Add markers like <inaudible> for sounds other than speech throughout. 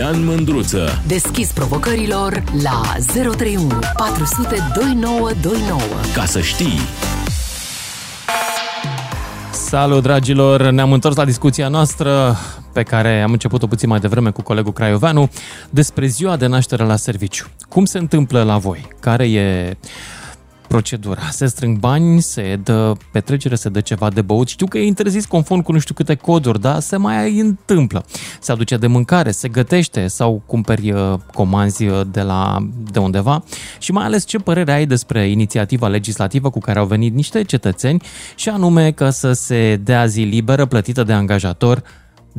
Adrian Mândruță. Deschis provocărilor la 031 400 2929. Ca să știi. Salut, dragilor! Ne-am întors la discuția noastră pe care am început-o puțin mai devreme cu colegul Craioveanu despre ziua de naștere la serviciu. Cum se întâmplă la voi? Care e procedura. Se strâng bani, se dă petrecere, se dă ceva de băut. Știu că e interzis conform cu nu știu câte coduri, dar se mai întâmplă. Se aduce de mâncare, se gătește sau cumperi uh, comanzi uh, de, la, de undeva și mai ales ce părere ai despre inițiativa legislativă cu care au venit niște cetățeni și anume că să se dea zi liberă plătită de angajator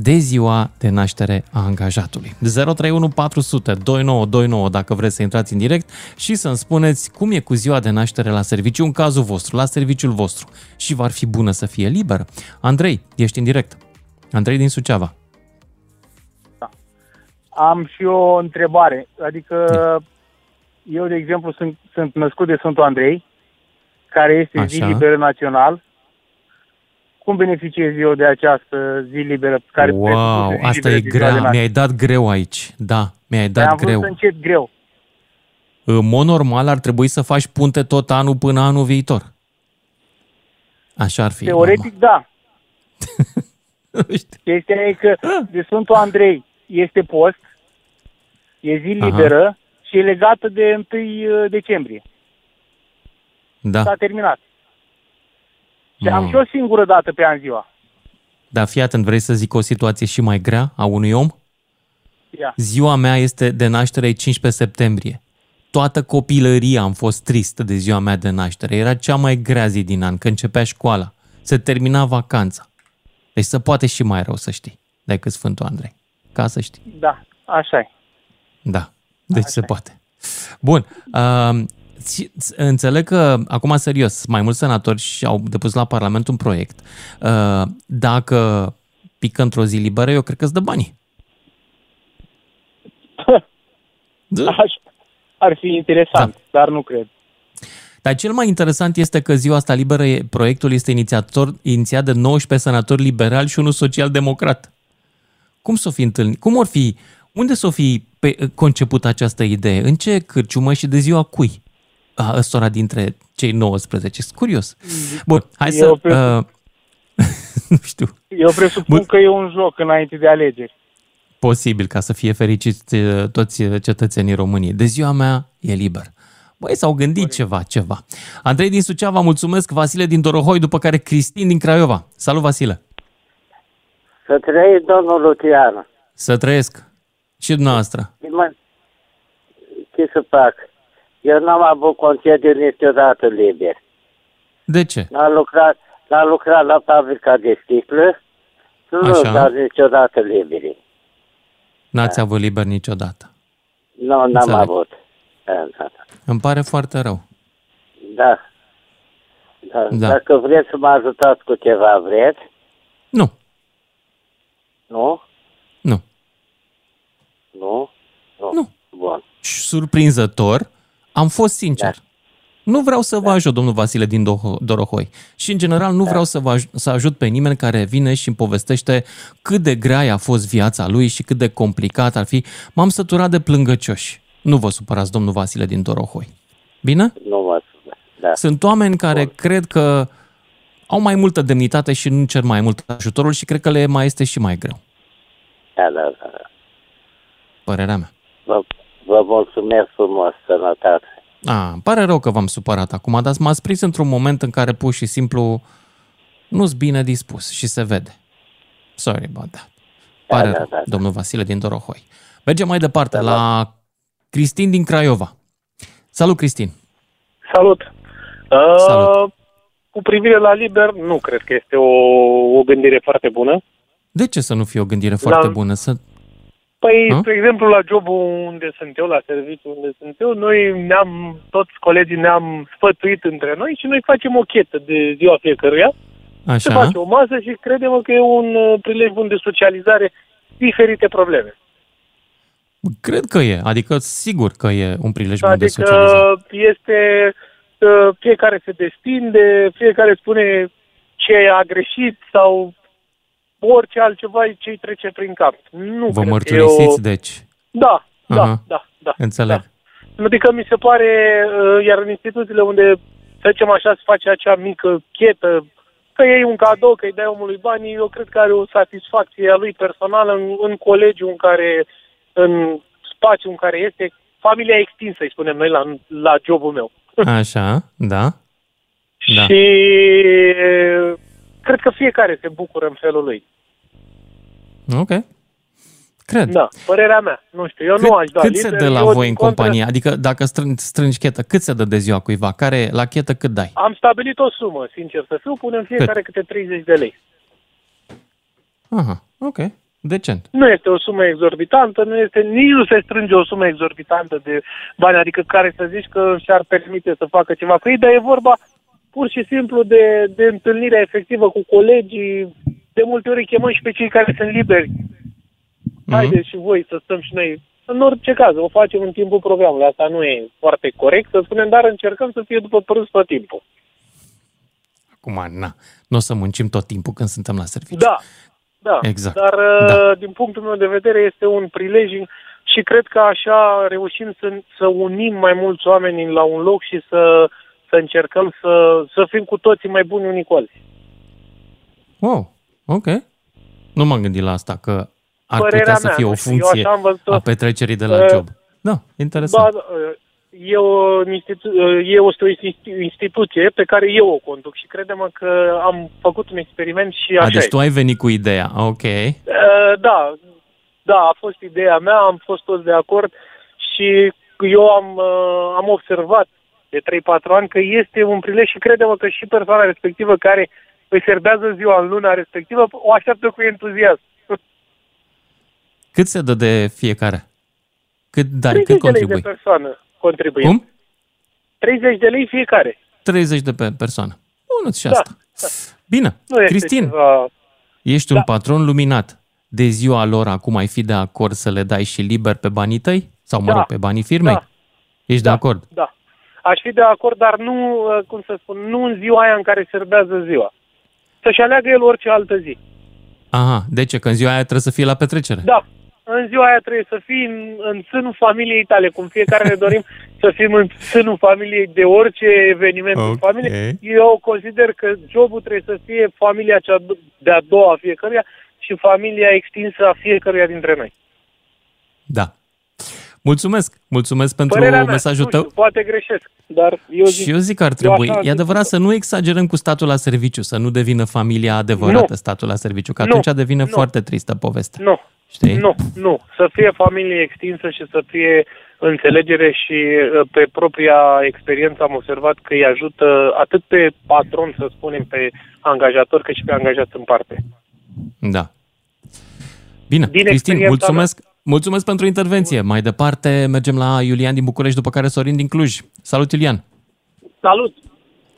de ziua de naștere a angajatului. 031 400 2929 dacă vreți să intrați în direct și să-mi spuneți cum e cu ziua de naștere la serviciu, în cazul vostru, la serviciul vostru. Și v-ar fi bună să fie liberă. Andrei, ești în direct. Andrei din Suceava. Da. Am și o întrebare. Adică eu, de exemplu, sunt, sunt născut de Sfântul Andrei, care este Așa. zi liberă național cum beneficiez eu de această zi liberă? Care wow, zi asta liberă e de ziua de grea. naștere? Mi-ai dat greu aici. Da, mi-ai dat Am greu. vrut să încep greu. În mod normal ar trebui să faci punte tot anul până anul viitor. Așa ar fi. Teoretic, da. <laughs> normal. Chestia e că de Sfântul Andrei este post, e zi Aha. liberă și e legată de 1 decembrie. Da, S-a terminat. Și am Mamă. și o singură dată pe an ziua. dar fii atent, vrei să zic o situație și mai grea a unui om? Ia. Ziua mea este de naștere e 15 septembrie. Toată copilăria am fost tristă de ziua mea de naștere. Era cea mai grea zi din an, când începea școala. Se termina vacanța. Deci se poate și mai rău să știi decât Sfântul Andrei. Ca să știi. Da, așa e. Da, deci se poate. Bun. Uh, ți- ți- înțeleg că, acum serios, mai mulți senatori și au depus la Parlament un proiect. Uh, dacă pică într-o zi liberă, eu cred că îți dă banii. <laughs> Da. Aș, ar fi interesant, Da. dar nu cred. Dar cel mai interesant este că ziua asta liberă, e- proiectul este inițiator, inițiat de 19 senatori liberali și unul social-democrat. Cum s-o fi întâlnit? Cum or fi? Unde s-o fi pe, conceput această idee? În ce cârciumă și de ziua cui? A, ăstora dintre cei 19. Sunt curios. Bun, hai să... Eu pe- Uh, <laughs> nu știu. Eu presupun Bun. că e un joc înainte de alegeri. Posibil ca să fie fericiți uh, toți uh, cetățenii României. De ziua mea e liber. Băi, s-au gândit ceva, ceva. Andrei din Suceava, mulțumesc, Vasile din Dorohoi, după care Cristin din Craiova. Salut, Vasile! Să trăiți domnul Lucian. Să trăiesc! Și dumneavoastră. Mă, ce să fac? Eu n-am avut concediu niciodată liber. De ce? N-am lucrat, n-am lucrat la fabrica de sticlă, nu Așa. am dat niciodată liberi. N-ați avut liber niciodată. Nu, n-am Înțeleg. avut. Da, da, da. Îmi pare foarte rău. Da. da. Da. Dacă vreți să mă ajutați cu ceva, vreți? Nu, Nu? nu. Nu? Nu. Nu. Bun. Și surprinzător, am fost sincer. Da. Nu vreau să vă ajut, domnul Vasile din Do- Dorohoi. Și, în general, Da. nu vreau să, vă aj- să ajut pe nimeni care vine și îmi povestește cât de grea a fost viața lui și cât de complicat ar fi. M-am săturat de plângăcioși. Nu vă supărați, domnul Vasile din Dorohoi. Bine? Nu mă supăr. Da. Sunt oameni care Bun. cred că au mai multă demnitate și nu cer mai mult ajutorul și cred că le mai este și mai greu. Da, da, da. da. Părerea mea. Vă, vă mulțumesc frumos, sănătate. A, îmi pare rău că v-am supărat acum, dar m-ați prins într-un moment în care pur și simplu nu-s bine dispus și se vede. Sorry about that. Pare da, rău, da, da. domnul Vasile din Dorohoi. Mergem mai departe Da, la Cristin din Craiova. Salut, Cristin! Salut. Uh, Salut. Cu privire la liber, nu cred că este o, o gândire foarte bună. De ce să nu fie o gândire foarte La- bună? Să... Păi, Hă? spre exemplu, la jobul unde sunt eu, la serviciu unde sunt eu, noi ne-am, toți colegii ne-am sfătuit între noi și noi facem o chetă de ziua fiecăruia. Se Așa? face o masă și credem că e un uh, prilej bun de socializare diferite probleme. Cred că e, adică sigur că e un prilej bun de Adică socializare. este uh, fiecare se destinde, fiecare spune ce a greșit sau orice altceva ce îi trece prin cap. Nu Vă cred că e mărturisiți, o... deci. Da, da, Aha. da, da. Înțeleg. Da. Adică mi se pare, uh, iar în instituțiile unde, să zicem așa, se face acea mică chetă, că iei un cadou, că îi dai omului banii, eu cred că are o satisfacție a lui personală în, în colegiul în care, în spațiul în care este, familia extinsă, îi spunem noi, la, la jobul meu. Așa, da. <laughs> Da. Și uh, cred că fiecare se bucură în felul lui. Ok. Cred. Da, părerea mea. Nu știu, eu Cât, nu aș da cât se liber, dă la eu, voi din în contră, companie? Adică dacă strângi, strângi chetă, cât se dă de ziua cuiva? Care, la chetă cât dai? Am stabilit o sumă, sincer să fiu, punem fiecare câte 30 de lei. Aha, ok. Decent. Nu este o sumă exorbitantă, nu este, nici nu se strânge o sumă exorbitantă de bani, adică care să zici că și-ar permite să facă ceva cu ei, dar e vorba pur și simplu de, de întâlnirea efectivă cu colegii. De multe ori îi chemăm și pe cei care sunt liberi. Mhm. Haideți și voi să stăm și noi. În orice caz, o facem în timpul programului. Asta nu e foarte corect, să spunem, dar încercăm să fie după prânz tot timpul. Acum, na, nu o să muncim tot timpul când suntem la serviciu. Da, da. Exact. Dar, Da. da. din punctul meu de vedere, este un prilej și cred că așa reușim să, să unim mai mulți oameni la un loc și să, să încercăm să, să fim cu toții mai buni unii cu alții. Wow, ok. Nu m-am gândit la asta, că ar Părerea putea să mea, fie o nu știu, eu funcție așa am văzut-o. a petrecerii de la Uh, job. Da, interesant. Da, da, e o, institu- e o institu- instituție pe care eu o conduc și credem că am făcut un experiment și A, așa deci e. tu ai venit cu ideea, ok. Uh, Da, da, a fost ideea mea, am fost toți de acord și eu am, uh, am observat de 3-4 ani că este un prilej și credem că și persoana respectivă care îi serbează ziua în luna respectivă o așteaptă cu entuziasm. <laughs> Cât se dă de fiecare? Cât dai, 30 cât de lei de contribui? persoană contribuie. Cum? 30 de lei fiecare. 30 de pe persoană. Bună și Da, asta. Bine, Nu este Cristin, ceva... ești un Da. patron luminat. De ziua lor acum ai fi de acord să le dai și liber pe banii tăi? Sau, mă Da. rog, pe banii firmei? Da. Ești de acord? Da. Aș fi de acord, dar nu, uh, cum să spun, nu în ziua aia în care serbează ziua. Să-și aleagă el orice altă zi. Aha, de ce? Că în ziua aia trebuie să fie la petrecere. Da, în ziua aia trebuie să fii în, în sânul familiei tale, cum fiecare ne dorim <laughs> să fim în sânul familiei de orice eveniment în Ok. familie. Eu consider că jobul trebuie să fie familia cea de-a doua a fiecăruia și familia extinsă a fiecăruia dintre noi. Da. Mulțumesc, mulțumesc pentru Părerea mea, mesajul nu știu, tău. poate greșesc, dar eu zic... Și eu zic că ar trebui, așa am e adevărat zis-o. să nu exagerăm cu statul la serviciu, să nu devină familia adevărată Nu. statul la serviciu, că Nu. atunci devine Nu. foarte tristă povestea. Nu, Știi? nu, nu. Să fie familie extinsă și să fie înțelegere și uh, pe propria experiență am observat că îi ajută atât pe patron, să spunem, pe angajator, cât și pe angajați în parte. Da. Bine, Din Cristin, experiența mulțumesc, mulțumesc pentru intervenție. Mai departe mergem la Iulian din București, după care Sorin din Cluj. Salut, Iulian! Salut!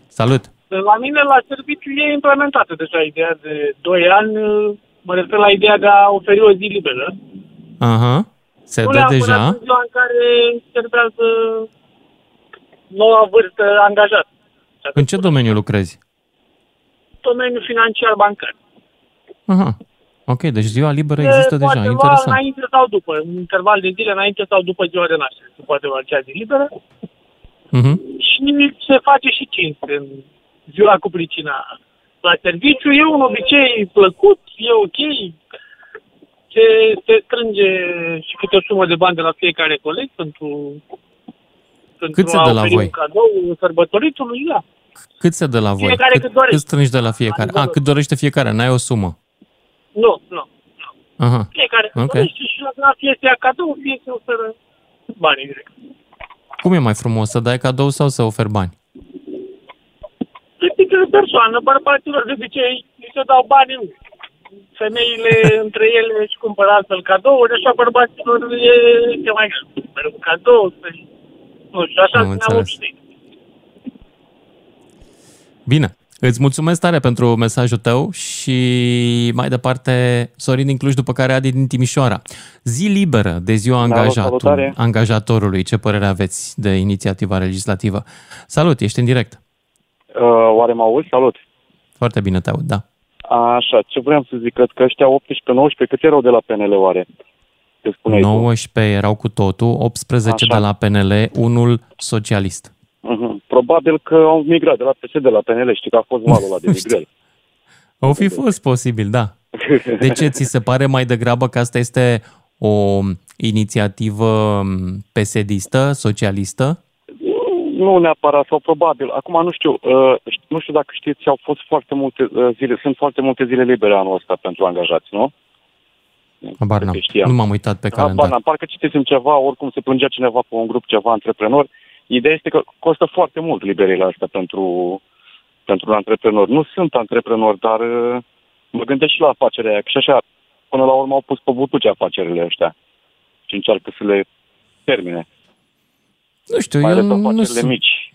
Salut! La mine la serviciu e implementată deja ideea de 2 ani. Mă refer la ideea de a oferi o zi liberă. Aha, se nu dă neapărat deja. în ziua în care servează noua vârstă angajat. În ce domeniu lucrezi? Domeniul financiar bancar. Aha. Ok, deci ziua liberă există Se deja. poate lua Interesant. înainte sau după, în interval de zile înainte sau după ziua de naștere. Se poate lua acea zi liberă Mhm. și se face și cinste în ziua cu pricina la serviciu. E un obicei plăcut, e ok. Se, se strânge și câte o sumă de bani de la fiecare coleg pentru, pentru Cât se a dă la oferi voi? un cadou sărbătoritului, da. Cât se dă la voi? Fiecare cât, cât dorește. cât strângi de la fiecare? La A, nivelul- cât dorește fiecare, n-ai o sumă. Nu, nu. Aha. Fiecare Ok. okay. dorește și la, la fie se ia cadou, fie se oferă banii direct. Cum e mai frumos, să dai cadou sau să oferi bani? Depinde de persoană, bărbaților de obicei li se dau bani în femeile între ele își cumpără astfel cadouri, așa bărbaților e, e mai greu. Cumpără un cadou, să nu știu, așa Am ne-am înțeles. obișnuit. Bine. Îți mulțumesc tare pentru mesajul tău și mai departe Sorin din Cluj, după care Adi din Timișoara. Zi liberă de ziua angajatul, salutare. angajatorului. Ce părere aveți de inițiativa legislativă? Salut, ești în direct. Uh, oare mă auzi? Salut! Foarte bine te aud, da. Așa, ce vreau să zic, cred că ăștia 18-19, cât erau de la PNL oare? Te spuneai 19 erau cu totul, 18 Așa. de la PNL, unul socialist. Uh-huh. Probabil că au migrat de la PSD la PNL, știi că a fost valul ăla de migrări. Au fi fost posibil, da. De ce ți se pare mai degrabă că asta este o inițiativă PSD-istă, socialistă? Nu neapărat, sau probabil. Acum nu știu, uh, nu știu dacă știți, au fost foarte multe uh, zile, sunt foarte multe zile libere anul ăsta pentru angajați, nu? Habar Cred n-am. că știam. Nu m-am uitat pe Habar calendar. n-am, parcă citisem ceva, oricum se plângea cineva pe un grup, ceva antreprenori. Ideea este că costă foarte mult liberile astea pentru, pentru un antreprenor. Nu sunt antreprenori, dar uh, mă gândesc și la afacerea aia. Și așa, până la urmă au pus pe butuce afacerile ăștia și încearcă să le termine. Nu știu, Mai eu ales nu afacerile sunt... mici.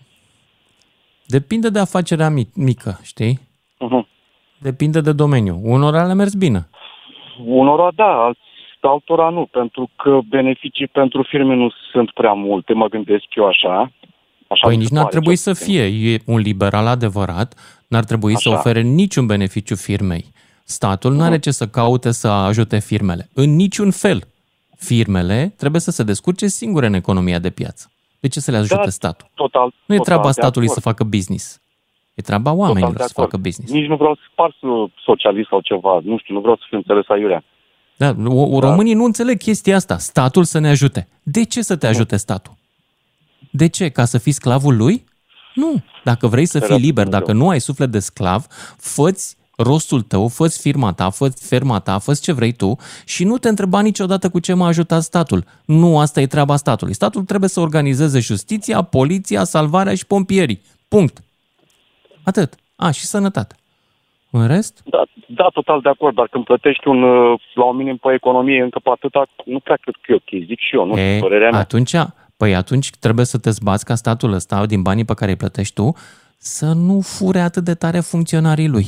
Depinde de afacerea mi- mică, știi? Uh-huh. Depinde de domeniu. Unora le mers bine. Unora da, alți- altora nu, pentru că beneficii pentru firme nu sunt prea multe, mă gândesc eu așa. așa Păi mi nici se n-ar pare, trebui cel să puțin. fie. E un liberal adevărat, n-ar trebui să Așa. ofere niciun beneficiu firmei. Statul nu are ce să caute să ajute firmele. În niciun fel. Firmele trebuie să se descurce singure în economia de piață. De ce să le ajute Da, statul? Total, Nu e total treaba de statului să acord. facă business. E treaba Total oamenilor de să acord. facă business. Nici nu vreau să par să- socialist sau ceva, nu știu, nu vreau să fiu înțeles aiurea. Da, o, o, românii nu înțeleg chestia asta. Statul să ne ajute. De ce să te ajute statul? De ce? Ca să fii sclavul lui? Nu. Dacă vrei să fii Sărăc liber, Dumnezeu. dacă nu ai suflet de sclav, fă-ți rostul tău, fă-ți firma ta, fă-ți ferma ta, fă ce vrei tu și nu te întreba niciodată cu ce m-a ajutat statul. Nu asta e treaba statului. Statul trebuie să organizeze justiția, poliția, salvarea și pompierii. Punct. Atât. A, și sănătate. În rest? Da, da, total de acord, dar când plătești un, uh, la un minim pe economie încă pe atâta, nu prea cred că e ok, zic și eu, nu E, știu, părerea mea. atunci, păi atunci trebuie să te zbați ca statul ăsta din banii pe care îi plătești tu să nu fure atât de tare funcționarii lui.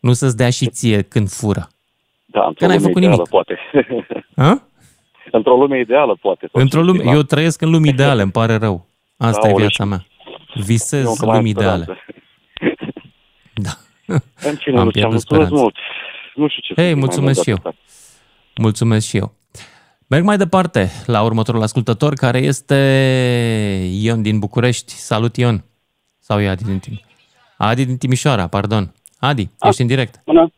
Nu să-ți dea și ție când fură. Da, într-o n-ai lume făcut ideală, nimic. poate. Ha? <laughs> într-o lume ideală, poate. tot Într-o ce lume, știi, eu trăiesc în lumii ideale, îmi pare rău. Asta e Aoleu, viața mea. eu Visez încă mai am lumii ideale. speranță. <laughs> Da. În fine, Am Lucian, pierdut mulțumesc speranța. mult. Nu știu ce să Hei, zic mai mulțumesc mult și eu. de atâta. Mulțumesc și eu. Merg mai departe la următorul ascultător, care este Ion din București. Salut, Ion. Sau e Adi din Timișoara? Adi din Timișoara, pardon. Adi, ești în direct. Bună,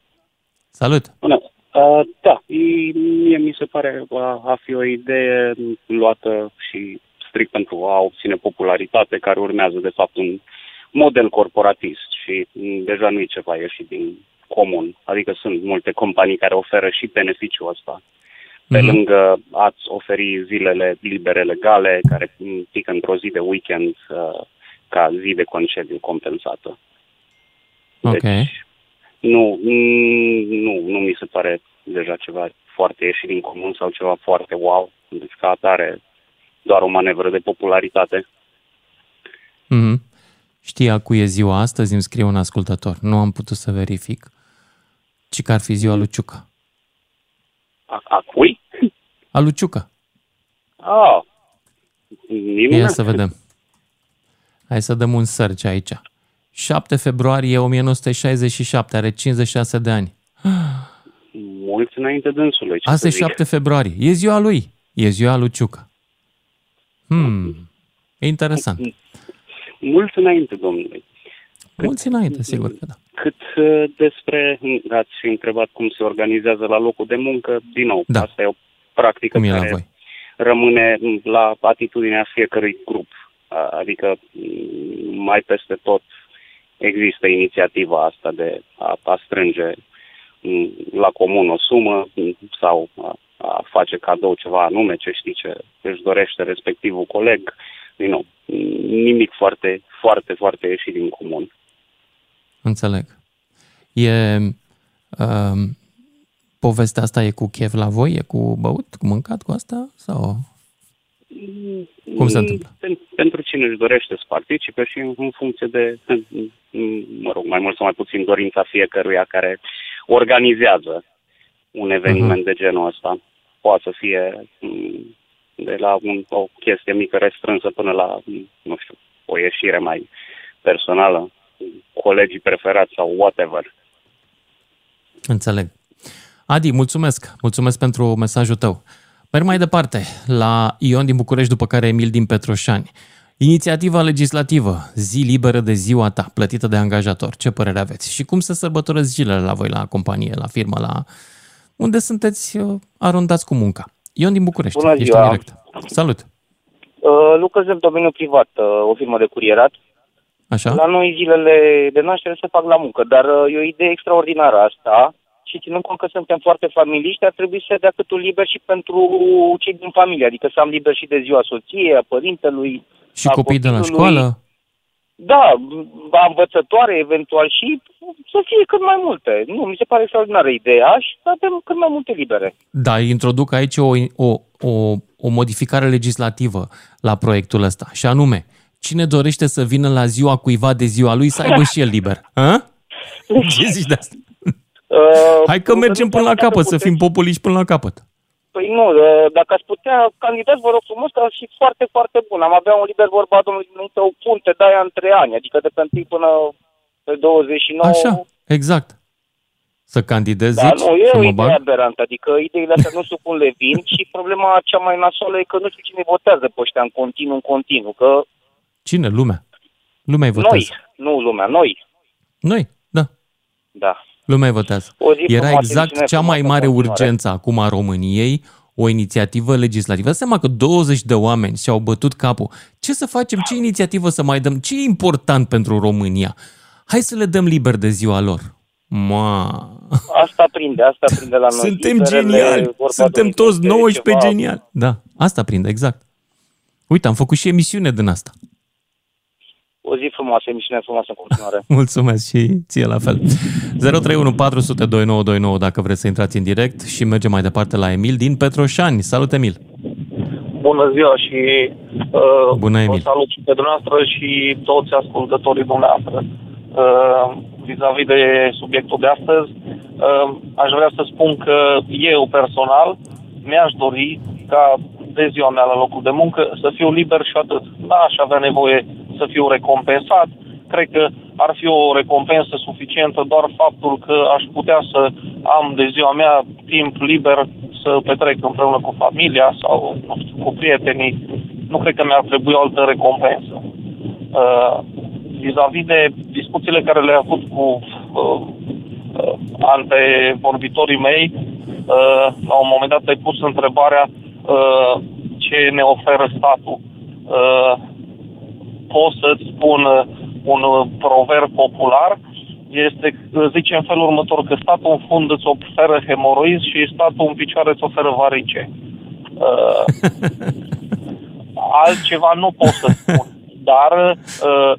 Salut. bună. Uh, da, e- mie mi se pare a, a fi o idee luată și strict pentru a obține popularitate, care urmează, de fapt, un model corporatist și m, deja nu e ceva ieșit din comun. Adică sunt multe companii care oferă și beneficiul ăsta. Pe Mhm. lângă ați oferi zilele libere legale, care m, pică într-o zi de weekend uh, ca zi de concediu compensată. Ok. Deci, nu, mm, nu, nu mi se pare deja ceva foarte ieșit din comun sau ceva foarte wow. Deci ca atare doar o manevră de popularitate. Mhm. Știi a cui e ziua astăzi? Îmi scrie un ascultător. Nu am putut să verific. Ci că ar fi ziua lui Ciucă. A, a cui? A lui Ciucă. Ah, nimeni? Ia să vedem. Hai să dăm un search aici. 7 februarie 1967, are 56 de ani. Mulți înainte dânsului. Ce Asta să e zic. 7 februarie. E ziua lui. E ziua lui Ciucă. Hmm. E interesant. Mulți înainte, domnule. Mulți înainte, sigur că da. Cât uh, despre, ați fi întrebat cum se organizează la locul de muncă, din nou, Da. asta e o practică Cum e la care voi? rămâne la atitudinea fiecărui grup. A- Adică m, mai peste tot există inițiativa asta de a, a strânge m, la comun o sumă m, sau a, a face cadou ceva anume, ce știi ce își dorește respectivul coleg. Din nou, m, nimic foarte, foarte, foarte ieșit din comun. Înțeleg. E... Um, povestea asta e cu chef la voi? E cu băut, cu mâncat, cu asta? Sau... Cum se întâmplă? Pen- Pentru cine își dorește să participe și în în funcție de, mă rog, mai mult sau mai puțin dorința fiecăruia care organizează un eveniment Mhm. de genul ăsta. Poate să fie m, de la un, o chestie mică restrânsă până la, m, nu știu, o ieșire mai personală, colegii preferați sau whatever. Înțeleg. Adi, mulțumesc. Mulțumesc pentru mesajul tău. Merg mai departe, la Ion din București, după care Emil din Petroșani. Inițiativa legislativă, zi liberă de ziua ta, plătită de angajator. Ce părere aveți? Și cum se sărbătoresc zilele la voi, la companie, la firmă, la unde sunteți uh, arundați cu munca? Ion din București, Bună ești ziua. în direct. Salut! Uh, lucrez în domeniul privat, uh, o firmă de curierat. Așa? La noi zilele de naștere se fac la muncă, dar uh, e o idee extraordinară asta și ținând cont că suntem foarte familiști, ar trebui să dea câtul liber și pentru cei din familie, adică să am liber și de ziua soției, a părintelui, Și a copiii de la copilului. școală? Da, a învățătoare eventual și să fie cât mai multe. Nu, mi se pare extraordinară ideea și să avem cât mai multe libere. Da, introduc aici o, o, o, o modificare legislativă la proiectul ăsta. Și anume, cine dorește să vină la ziua cuiva de ziua lui, să aibă și el liber. <laughs> A? Ce zici de asta? Uh, Hai că mergem până la capăt, să fim populiști până la capăt. Păi nu, uh, dacă ați putea, candidați, vă rog frumos, că ar fi foarte, foarte bun. Am avea un liber vorba domnului Dumnezeu, o punte de aia între ani, adică de pe 1 până pe 29. Așa, exact. Să candidez, Da, zici, nu, e să o mă idee bag? aberantă, adică ideile astea nu supun le vin și problema cea mai nasoală e că nu știu cine votează pe ăștia în continuu, în continuu, că Cine? Lumea. Lumea îi noi, votează. nu lumea, noi, Noi, da. da. Lumea îi votează. O zi Era frumoasă, exact emisiune cea mai frumoasă mare în continuare. urgență acum a României, o inițiativă legislativă. Dați seama că 20 de oameni și-au bătut capul. Ce să facem? Ce inițiativă să mai dăm? Ce e important pentru România? Hai să le dăm liber de ziua lor. Ma. Asta prinde, asta prinde la noi. Suntem Liberele, geniali. vorba Suntem de toți de 19 ceva- geniali. Da, asta prinde, exact. Uite, am făcut și emisiune din asta. O zi frumoasă, emisiune frumoasă în continuare. <laughs> Mulțumesc și ție la fel. 031 400 2929 dacă vreți să intrați în direct și mergem mai departe la Emil din Petroșani. Salut, Emil! Bună ziua și uh, Bună, Emil. vă salut și pe dumneavoastră și toți ascultătorii dumneavoastră. Uh, vis-a-vis de subiectul de astăzi, uh, aș vrea să spun că eu personal mi-aș dori ca de ziua mea la locul de muncă să fiu liber și atât. N-aș avea nevoie să fiu recompensat. Cred că ar fi o recompensă suficientă doar faptul că aș putea să am de ziua mea timp liber să petrec împreună cu familia sau nu știu, cu prietenii. Nu cred că mi-ar trebui o altă recompensă. Uh, vis-a-vis de discuțiile care le-am avut cu uh, uh, antevorbitorii mei, uh, la un moment dat ai pus întrebarea uh, ce ne oferă statul. Uh, pot să-ți spun uh, un uh, proverb popular, este, uh, zice în felul următor, că statul în fund îți oferă hemoroizi și statul în picioare îți oferă varice. Uh, <laughs> altceva nu pot să spun. Dar uh,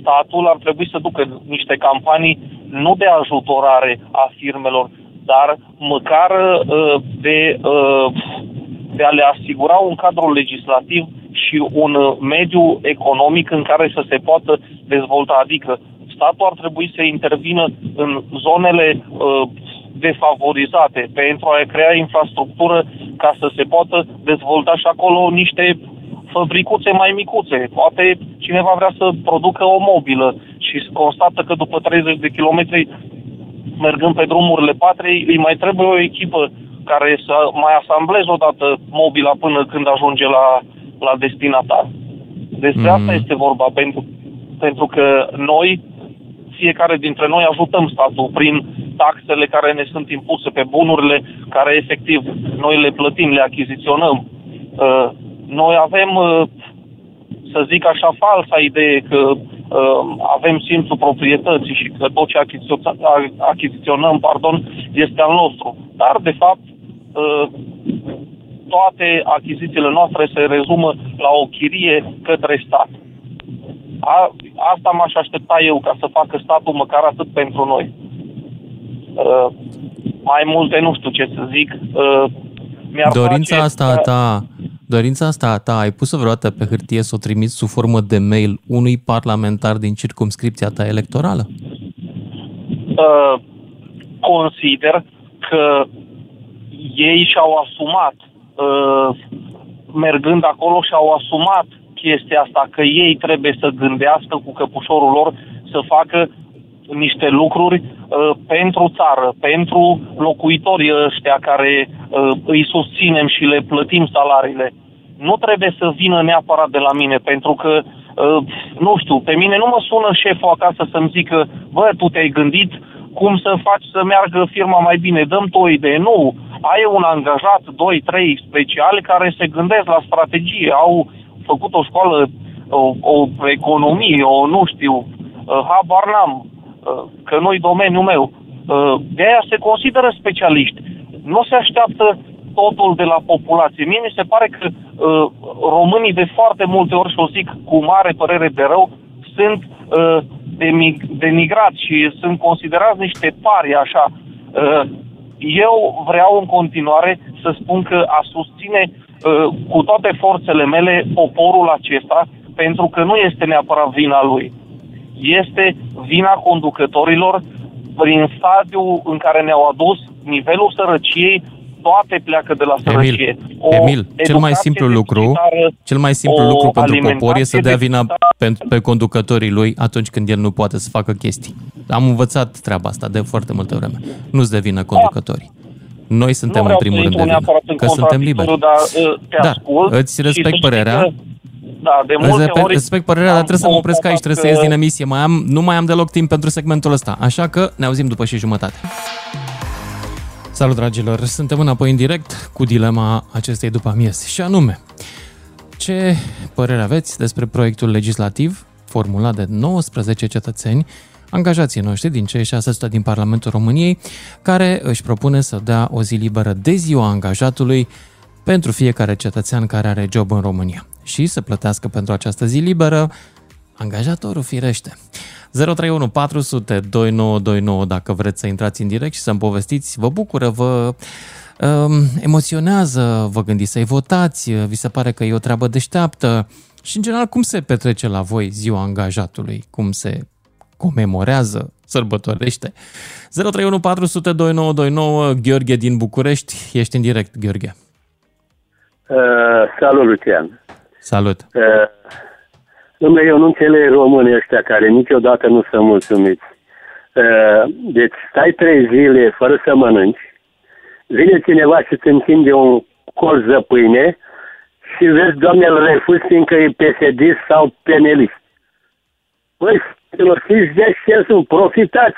statul ar trebui să ducă niște campanii nu de ajutorare a firmelor, dar măcar uh, de, uh, de a le asigura un cadru legislativ și un uh, mediu economic în care să se poată dezvolta. Adică statul ar trebui să intervină în zonele uh, defavorizate pentru a crea infrastructură ca să se poată dezvolta și acolo niște fabricuțe mai micuțe. Poate cineva vrea să producă o mobilă și constată că după 30 de kilometri mergând pe drumurile patriei, îi mai trebuie o echipă care să mai asambleze odată mobila până când ajunge la, la destinatar. Despre asta este vorba, pentru, pentru că noi, fiecare dintre noi ajutăm statul prin taxele care ne sunt impuse pe bunurile care efectiv noi le plătim, le achiziționăm. Uh, noi avem, uh, să zic așa, falsa idee că uh, avem simțul proprietății și că tot ce achiziționăm, achiziționăm pardon, este al nostru. Dar, de fapt, uh, toate achizițiile noastre se rezumă la o chirie către stat. A, asta m-aș aștepta eu ca să facă statul măcar atât pentru noi. Uh, mai multe nu știu ce să zic. Uh, mi-ar Dorința face, asta a ta, dorința asta a ta, ai pus-o vreodată pe hârtie să o trimiți sub formă de mail unui parlamentar din circumscripția ta electorală? uh, consider că ei și-au asumat, uh, mergând acolo, și-au asumat chestia asta, că ei trebuie să gândească cu căpușorul lor să facă niște lucruri uh, pentru țară, pentru locuitorii ăștia care uh, îi susținem și le plătim salariile, nu trebuie să vină neapărat de la mine, pentru că, uh, nu știu, pe mine nu mă sună șeful acasă să-mi zică, bă, tu te-ai gândit cum să faci să meargă firma mai bine, dăm tu o idee. Nu, ai un angajat, doi, trei speciali care se gândesc la strategie, au făcut o școală, o, o economie, o nu știu, uh, habar n-am, uh, că nu-i domeniul meu. Uh, de aia se consideră specialiști. Nu se așteaptă totul de la populație. Mie mi se pare că uh, românii de foarte multe ori, și o zic cu mare părere de rău, sunt uh, denigrați și sunt considerați niște pari așa. Uh, eu vreau în continuare să spun că a susține uh, cu toate forțele mele poporul acesta, pentru că nu este neapărat vina lui. Este vina conducătorilor prin stadiul în care ne-au adus nivelul sărăciei, toate pleacă de la sărăcie. Emil, o Emil cel mai simplu lucru, cel mai simplu lucru pentru popor e să dea vina pe, pe conducătorii lui atunci când el nu poate să facă chestii. Am învățat treaba asta de foarte multă vreme. Nu-ți dă vină conducătorii. Noi suntem în primul rând de vină, că suntem liberi. Dar, dar îți respect părerea, da, de multe respect, ori... respect părerea, dar trebuie să mă opresc aici, trebuie să ies din emisie. Mai am, nu mai am deloc timp pentru segmentul ăsta, așa că ne auzim după și jumătate. Salut, dragilor! Suntem înapoi în direct cu dilema acestei după amiezi și anume, ce părere aveți despre proiectul legislativ formulat de 19 cetățeni angajații noștri din cei 600 din Parlamentul României, care își propune să dea o zi liberă de ziua angajatului pentru fiecare cetățean care are job în România și să plătească pentru această zi liberă angajatorul firește. 031 400 2929 dacă vreți să intrați în direct și să-mi povestiți, vă bucură, vă um, emoționează, vă gândiți să-i votați, vi se pare că e o treabă deșteaptă și în general cum se petrece la voi ziua angajatului, cum se comemorează, sărbătorește. 031 400 2929 Gheorghe din București, ești în direct, Gheorghe. Uh, salut, Lucian. Salut. Uh, Dom'le, eu nu înțeleg românii ăștia care niciodată nu sunt mulțumiți. Uh, deci stai trei zile fără să mănânci, vine cineva și îți întinde un colț de pâine și vezi, doamne, îl refuz fiindcă e psd sau penelist. Păi, fiți de ce sunt, profitați.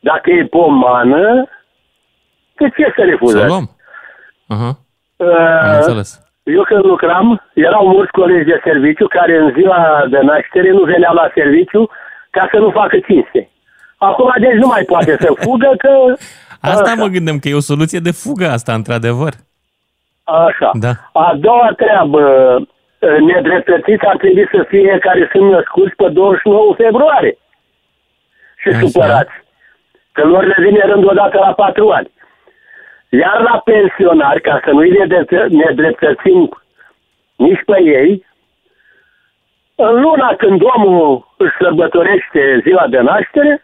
Dacă e pomană, de ce să refuzați? Să luăm. Uh-huh. Uh, Am înțeles. Eu când lucram, erau mulți colegi de serviciu care în ziua de naștere nu veneau la serviciu ca să nu facă cinste. Acum deci nu mai poate să fugă că... <laughs> Asta așa. mă gândeam că e o soluție de fugă asta, într-adevăr. Așa. Da. A doua treabă, nedreptățiți ar trebui să fie care sunt născuți pe 29 februarie. Și Așa. supărați. Că lor le vine rând odată la patru ani. Iar la pensionari, ca să nu-i nedreptățim nici pe ei, în luna când omul își sărbătorește ziua de naștere,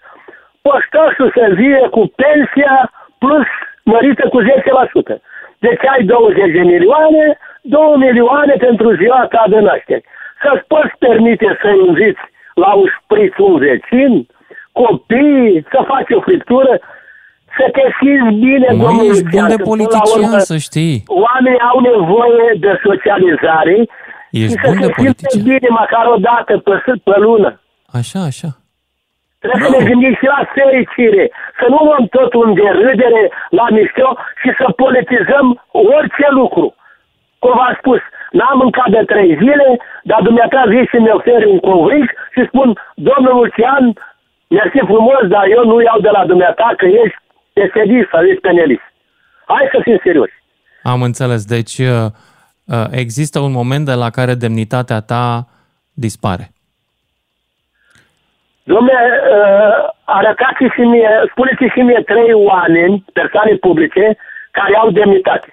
poștașul să vie cu pensia plus mărită cu 10%. Deci ai 20 de milioane, 2 milioane pentru ziua ta de naștere. Să-ți poți permite să inviți la un șpriț un vecin, copii, să faci o friptură, să te simți bine, nu domnul ești bun de politician, să știi. Oamenii au nevoie de socializare Ești și bun să de se simte bine măcar o dată pe, pe lună. Așa, așa. Trebuie no. să ne gândim și la fericire, să nu luăm totul în derâdere la mișto și să politizăm orice lucru. Cum v-am spus, n-am mâncat de trei zile, dar dumneata vii și mi oferi un covric și spun, domnul Lucian, mersi frumos, dar eu nu iau de la dumneata că ești PSD sau ești penelist. Hai să fim serioși. Am înțeles. Deci uh, uh, există un moment de la care demnitatea ta dispare. Dom'le, uh, arătați și mie, spuneți și mie trei oameni, persoane publice, care au demnitate.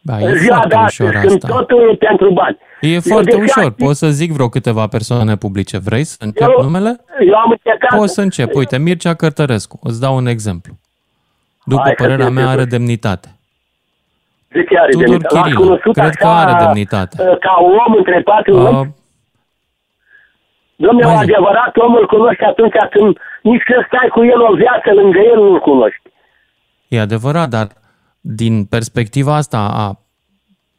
Da, e ziua foarte de ușor asta. Când totul e pentru bani. E eu foarte ușor. Știi... Pot să zic vreo câteva persoane publice. Vrei să încep eu, numele? Eu am încercat... Poți să încep. Uite, Mircea Cărtărescu. Îți dau un exemplu. După Hai părerea mea, are demnitate. De ce are Tudor demnitate? Chirilă. Cred că are demnitate. Ca om între patru uh, Domnule, un adevărat om îl cunoște atunci când nici să stai cu el o viață lângă el nu-l cunoști. E adevărat, dar din perspectiva asta a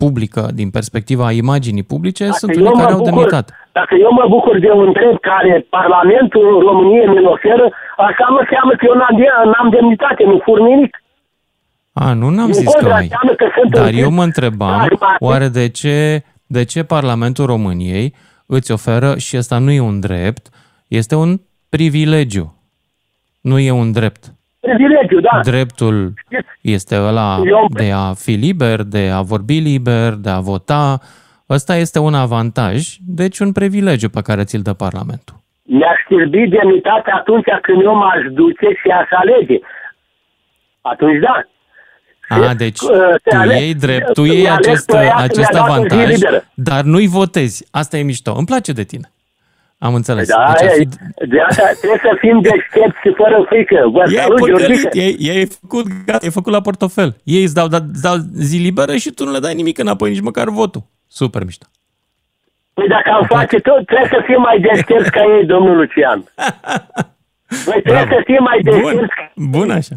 publică, din perspectiva imaginii publice, Dacă sunt eu unii mă care au bucur- demnitate. Dacă eu mă bucur de un drept care Parlamentul României mi-l oferă, așa mă seamă că eu n-am, de- n-am demnitate, nu fur nimic. A, nu n-am Din zis că contra, ai. înseamnă că sunt Dar un eu tip mă întrebam, pragmatic. oare de ce, de ce Parlamentul României îți oferă, și ăsta nu e un drept, este un privilegiu. Nu e un drept. Privilegiu, da. Dreptul este ăla Eu- de a fi liber, de a vorbi liber, de a vota. Ăsta este un avantaj, deci un privilegiu pe care ți-l dă Parlamentul. Mi-aș știrbi demnitatea atunci când eu m-aș duce și aș alege. Atunci da. A, deci uh, tu te aleg- iei drept, tu îmi iei aleg acest, băiatul, acest mi-a dat o zi avantaj, liberă. dar nu-i votezi. Asta e mișto. Îmi place de tine. Am înțeles. Da, Deci ar e, fi- de asta trebuie să fim deștepți și fără frică. Vă I-ai salut, Georgica. păcălit, i-ai, i-ai făcut, gata, i-ai făcut la portofel. Ei îți dau, da, îți dau zi liberă și tu nu le dai nimic înapoi, nici măcar votul. Super mișto. Păi dacă am face tot, trebuie să fim mai deștepți ca ei, domnul Lucian. <laughs> Păi trebuie Bravo. să fim mai Bun, deștepți. bun așa.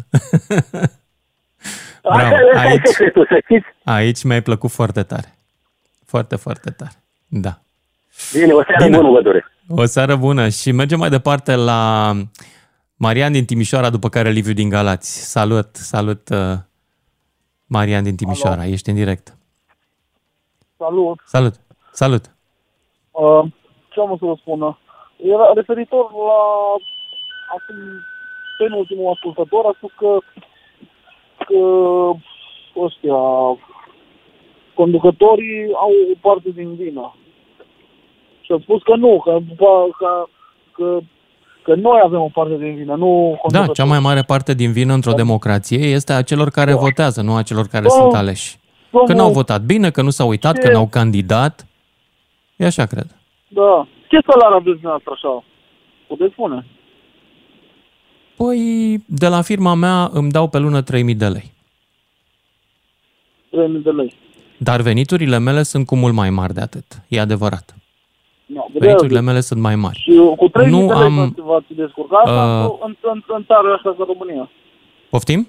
Asta, Bravo. asta e Aici, secretul, să știți. aici mi-ai plăcut foarte tare. Foarte, foarte tare. Da. Bine, o seară Bine. bună vă doresc. O seară bună și mergem mai departe la Marian din Timișoara, după care Liviu din Galați. Salut, salut uh, Marian din Timișoara, Alo. ești în direct. Salut. Salut, salut. Uh, ce am să vă spun? Era referitor la acum penultimul ascultător, a spus că, că ăștia, conducătorii au o parte din vină. Și a spus că nu, că, că, că, că noi avem o parte din vină, nu Da, conducătorii. cea mai mare parte din vină într-o democrație este a celor care votează, nu a celor care Da. sunt aleși. Că Domnul- n-au votat bine, că nu s-au uitat, Ce- că n-au candidat. E așa, cred. Da. Ce salar aveți dumneavoastră așa? Puteți spune? Păi, de la firma mea îmi dau pe lună 3000 de lei. 3.000 de lei. Dar veniturile mele sunt cu mult mai mari de atât. E adevărat. No, Veniturile mele sunt mai mari. Și cu 3.000 Nu de lei am- v-ați- v-ați descurcat Uh, uh, în, în, în țara asta ca România. Poftim?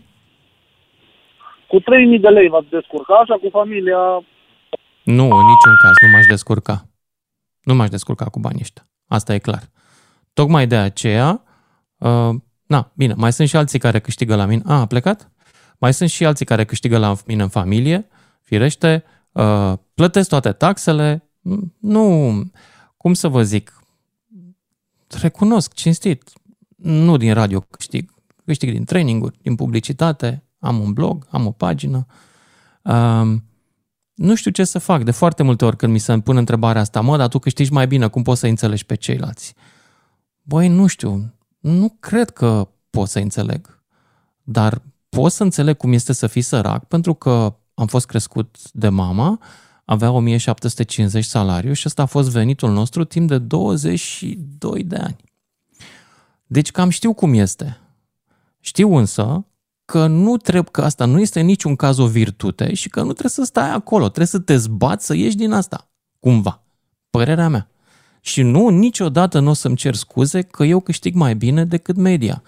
Cu 3.000 de lei v-ați descurcat așa cu familia... Nu, în niciun caz, nu m-aș descurca. Nu m-aș descurca cu banii ăștia. Asta e clar. Tocmai de aceea, uh, na, bine, mai sunt și alții care câștigă la mine. A, a plecat? Mai sunt și alții care câștigă la mine în familie, firește, uh, plătesc toate taxele, Mm, nu, cum să vă zic, recunosc, cinstit, nu din radio câștig, câștig din traininguri, din publicitate, am un blog, am o pagină, um, nu știu ce să fac. De foarte multe ori când mi se pun întrebarea asta, mă, dar tu câștigi mai bine, cum poți să înțelegi pe ceilalți? Băi, nu știu, nu cred că pot să înțeleg, dar pot să înțeleg cum este să fii sărac, pentru că am fost crescut de mama, avea 1750 salariu și ăsta a fost venitul nostru timp de 22 de ani. Deci cam știu cum este. Știu însă că nu trebuie, că asta nu este în niciun caz o virtute și că nu trebuie să stai acolo, trebuie să te zbați să ieși din asta, cumva. Părerea mea. Și nu, niciodată nu o să-mi cer scuze că eu câștig mai bine decât media.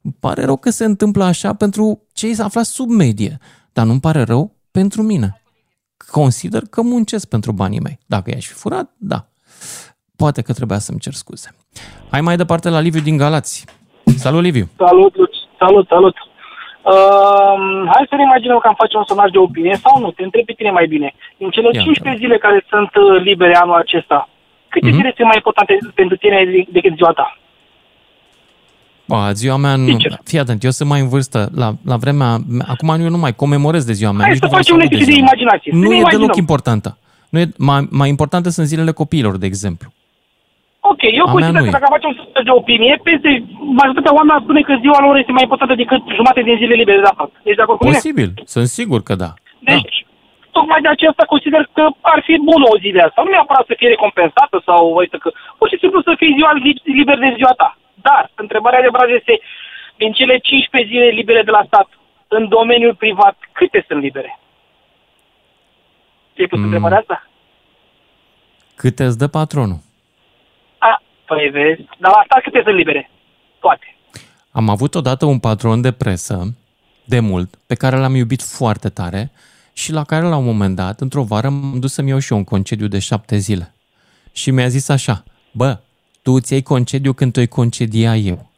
Îmi pare rău că se întâmplă așa pentru cei aflați sub medie, dar nu-mi pare rău pentru mine. Consider că muncesc pentru banii mei. Dacă i-aș fi furat, da. Poate că trebuia să-mi cer scuze. Hai mai departe la Liviu din Galați. Salut, Liviu! Salut, Luci. Salut, salut. Uh, hai să ne imaginăm că am face un sondaj de opinie sau nu, te întreb pe tine mai bine. În cele Ia, 15 zile care sunt uh, libere anul acesta, câte Mhm. zile sunt mai importante pentru tine decât ziua ta? Ba, ziua mea nu... Fii atent, eu sunt mai în vârstă. La, la vremea... Acum eu nu mai comemorez de ziua mea. Hai nici să nu vreau facem un aud de exercițiu de ziua mea. imaginație. Să Nu ne e imaginăm. deloc importantă. Nu e, mai, mai importante sunt zilele copiilor, de exemplu. Ok, eu A mea consider nu că e. dacă facem un sondaj de opinie, peste majoritatea oamenilor spune că ziua lor este mai importantă decât jumate din zile libere de afat. Ești de acord cu mine? Posibil, sunt sigur că da. Deci, tocmai de aceasta consider că ar fi bună o zi de asta. Nu neapărat să fie recompensată sau uite că pur și simplu să fie ziua li- liber de ziua ta. Dar, întrebarea adevărată este, din cele 15 zile libere de la stat, în domeniul privat, câte sunt libere? Ți-ai pus Mm. întrebarea asta? Câte îți dă patronul? A, păi vezi, dar la stat câte sunt libere? Toate. Am avut odată un patron de presă, de mult, pe care l-am iubit foarte tare și la care la un moment dat, într-o vară, m-am dus să-mi iau și eu un concediu de șapte zile. Și mi-a zis așa, bă, tu îți iei concediu când te concedia eu.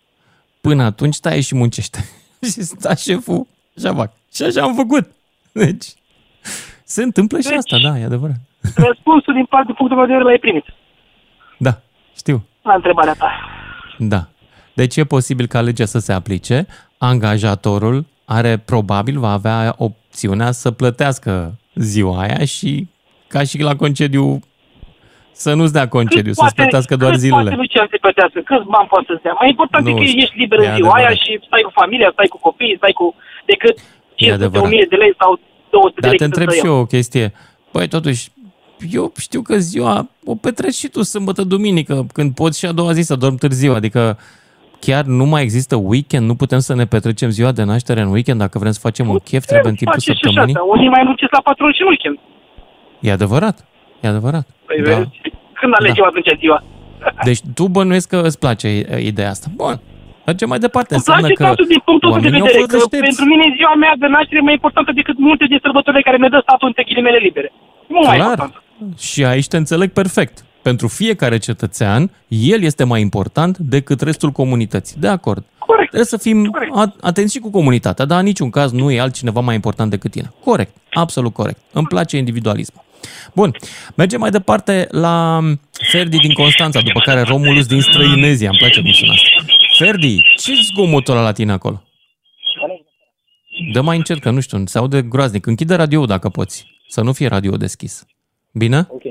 Până atunci stai și muncește. <laughs> și sta șeful, așa fac. Și așa am făcut. Deci, se întâmplă și Deci- asta, da, e adevărat. Răspunsul din partea punctul meu de vedere l-ai primit Da, știu. la întrebarea ta. Da. Deci e posibil ca legea să se aplice, angajatorul are probabil va avea opțiunea să plătească ziua aia și ca și la concediu să nu-ți dea concediu, să-ți plătească doar cât zilele. poate Lucian să plătească? Câți bani poate să-ți dea? Mai important Nu e că știu. ești liber E în ziua aia adevărat. și stai cu familia, stai cu copiii, stai cu... decât 500 adevărat. 1000 de lei sau 200 de Dar lei. te cât întreb să și iau. eu o chestie. Păi totuși, eu știu că ziua o petreci și tu sâmbătă, duminică, când poți și a doua zi să dormi târziu. Adică chiar nu mai există weekend, nu putem să ne petrecem ziua de naștere în weekend dacă vrem să facem un chef, trebuie în timpul Face și săptămânii. așa. Unii mai muncesc la patron și în weekend. E adevărat, e adevărat. Păi Da. vezi? Când alegem atunci ziua? Deci tu bănuiesc că îți place e, ideea asta. Bun, mergem mai departe. Îmi Înseamnă place că statul din punctul ăsta de oamenii au vedere, fost că deștepți. pentru mine ziua mea de naștere e mai importantă decât multe din sărbătorile care ne dă statul între ghilimele libere. Nu mai Clar. important. Și aici te înțeleg perfect. Pentru fiecare cetățean, el este mai important decât restul comunității. De acord. Corect. Trebuie să fim a- atenți și cu comunitatea, dar în niciun caz nu e altcineva mai important decât tine. Corect. Absolut corect. Îmi place individualismul. Bun. Mergem mai departe la Ferdi din Constanța, după care Romulus din Străinezia. Îmi place cum sună asta. Ferdi, ce zgomotul ăla la tine acolo? Dă mai încet, că nu știu, se aude groaznic. Închide radio dacă poți, să nu fie radio deschis. Bine? Ok.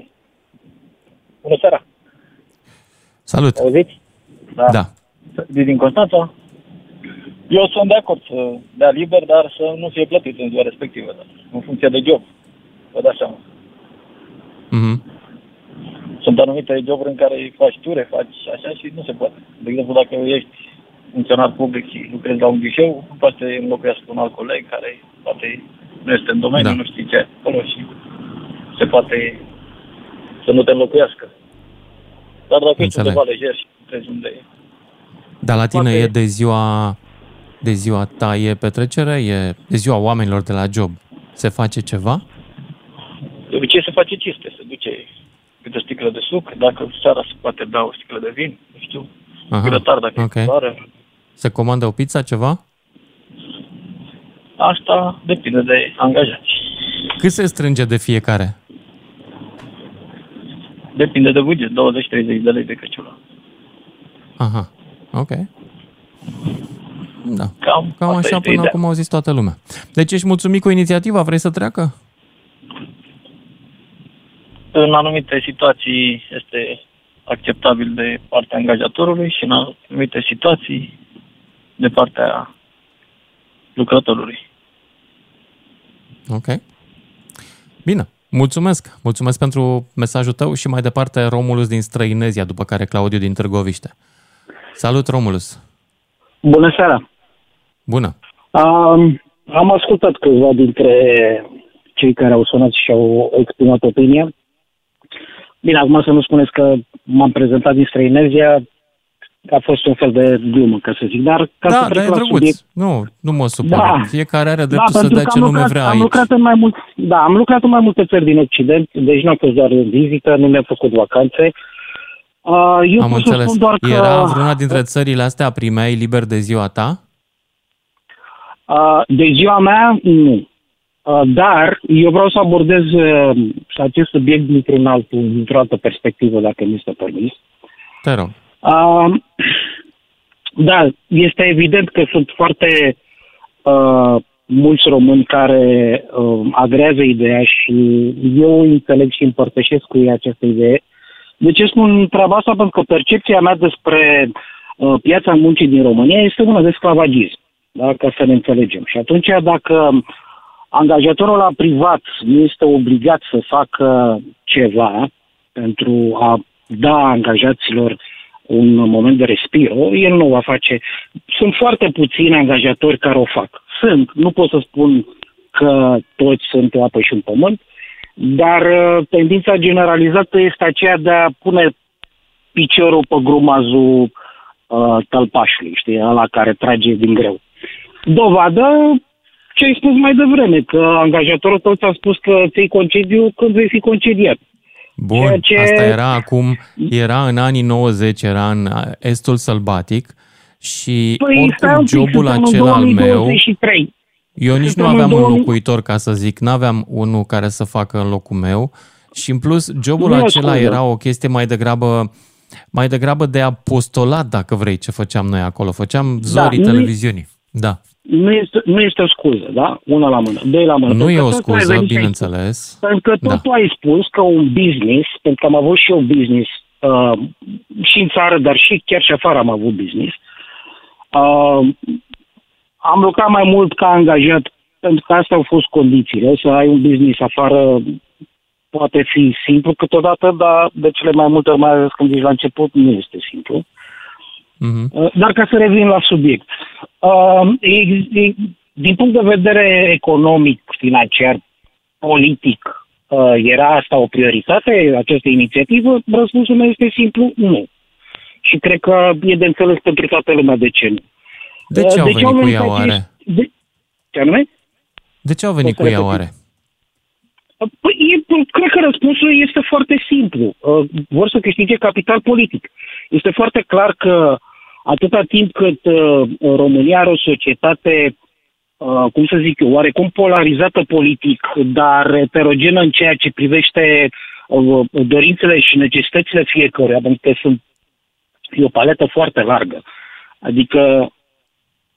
Bună seara. Salut! Auziți? Da. Da. De din Constanța. Eu sunt de acord să dea liber, dar să nu fie plătit în ziua respectivă, dar în funcție de job. Vă dați seama. Mhm. Sunt anumite joburi în care îi faci tu, refaci așa și nu se poate. De exemplu, dacă ești funcționar public și lucrezi la un ghișeu, nu poate să te înlocuiască un alt coleg care poate nu este în domeniu, Da. nu știi ce acolo și se poate să nu te înlocuiască. Dar dacă ești Înțeleg. undeva lejer și lucrezi unde Dar la tine Poate- e de ziua, de ziua ta, e petrecere? E de ziua oamenilor de la job? Se face ceva? De obicei se face ciste, se duce câte o sticlă de suc, dacă seara se poate da o sticlă de vin, nu știu, Aha, grătar dacă ok. e soară. Se comandă o pizza, ceva? Asta depinde de angajați. Cât se strânge de fiecare? Depinde de buget, 20-30 de lei de căciulă. Aha, ok. Da. Cam, Cam asta așa este până ideea. acum au zis toată lumea. Deci ești mulțumit cu inițiativa? Vrei să treacă? În anumite situații este acceptabil de partea angajatorului și în anumite situații de partea lucrătorului. Ok. Bine. Mulțumesc. Mulțumesc pentru mesajul tău și mai departe Romulus din Străinezia, după care Claudiu din Târgoviște. Salut, Romulus. Bună seara! Bună. Um, am ascultat câțiva dintre cei care au sunat și au exprimat opinia. Bine, acum să nu spuneți că m-am prezentat din Străinezia, a fost un fel de glumă, ca să zic, dar ca da, să dar trec e la drăguț. subiect, Nu, nu mă supăr. Da. Fiecare are dreptul să pentru dea că ce am nume lucrat, vrea am aici. lucrat în mai mult, da, am lucrat în mai multe țări din Occident, deci nu am fost doar în vizită, nu mi-am făcut vacanțe. Uh, eu Am pot să înțeles. spun doar că... Era vreuna dintre țările astea, primeai liber de ziua ta? Uh, de ziua mea, nu. Uh, dar eu vreau să abordez uh, acest subiect dintr-un alt, dintr-o altă perspectivă, dacă mi este permis. Te rog. Uh, da, este evident că sunt foarte uh, mulți români care uh, agrează ideea și eu înțeleg și împărtășesc cu ei această idee. De ce spun treaba asta? Pentru că percepția mea despre uh, piața muncii din România este una de sclavagism, da? ca să ne înțelegem. Și atunci dacă angajatorul la privat nu este obligat să facă ceva pentru a da angajaților un moment de respiro, el nu o va face. Sunt foarte puțini angajatori care o fac. Sunt, nu pot să spun că toți sunt o apă și un pământ, dar uh, tendința generalizată este aceea de a pune piciorul pe grumazul uh, tălpașului, știi, ăla care trage din greu. Dovadă ce ai spus mai devreme, că angajatorul tău ți-a spus că ți concediu când vei fi concediat. Bun, Ceea ce- asta era acum, era în anii 90, era în estul sălbatic și Păi, stai un oricum pic, jobul suntem în acela al meu, 2023. eu nici nu Suntem în aveam un 2000 locuitor, ca să zic, n-aveam unul care să facă în locul meu și în plus jobul Nu e o acela scuză. era o chestie mai degrabă mai degrabă de apostolat, dacă vrei, ce făceam noi acolo. Făceam zorii nu e- televiziunii. Da. Nu este, nu este o scuză, da? Una la mână, doi la mână. Nu Pentru e că o tot tu ai scuză, venit și ai bineînțeles. Pentru că tot Da. tu ai spus că un business, pentru că am avut și eu business uh, și în țară, dar și chiar și afară am avut business, uh, am lucrat mai mult ca angajat pentru că astea au fost condițiile. Să ai un business afară poate fi simplu câteodată, dar de cele mai multe ori, mai ales când ești la început, nu este simplu. Mhm. Uh, Dar ca să revin la subiect. Uh, ex- e- Din punct de vedere economic, financiar, politic, uh, era asta o prioritate, această inițiativă? Răspunsul meu este simplu, nu. Și cred că e de înțeles pentru toată lumea de ce nu. De Uh, ce au venit cu ea acești- oare? De, ce anume? De ce au venit cu ea oare? Păi, e, cred că răspunsul este foarte simplu. Uh, Vor să câștige capital politic. Este foarte clar că atâta timp cât uh, România are o societate, uh, cum să zic eu, oarecum polarizată politic, dar heterogenă în ceea ce privește uh, dorințele și necesitățile fiecăruia, pentru că sunt e o paletă foarte largă. Adică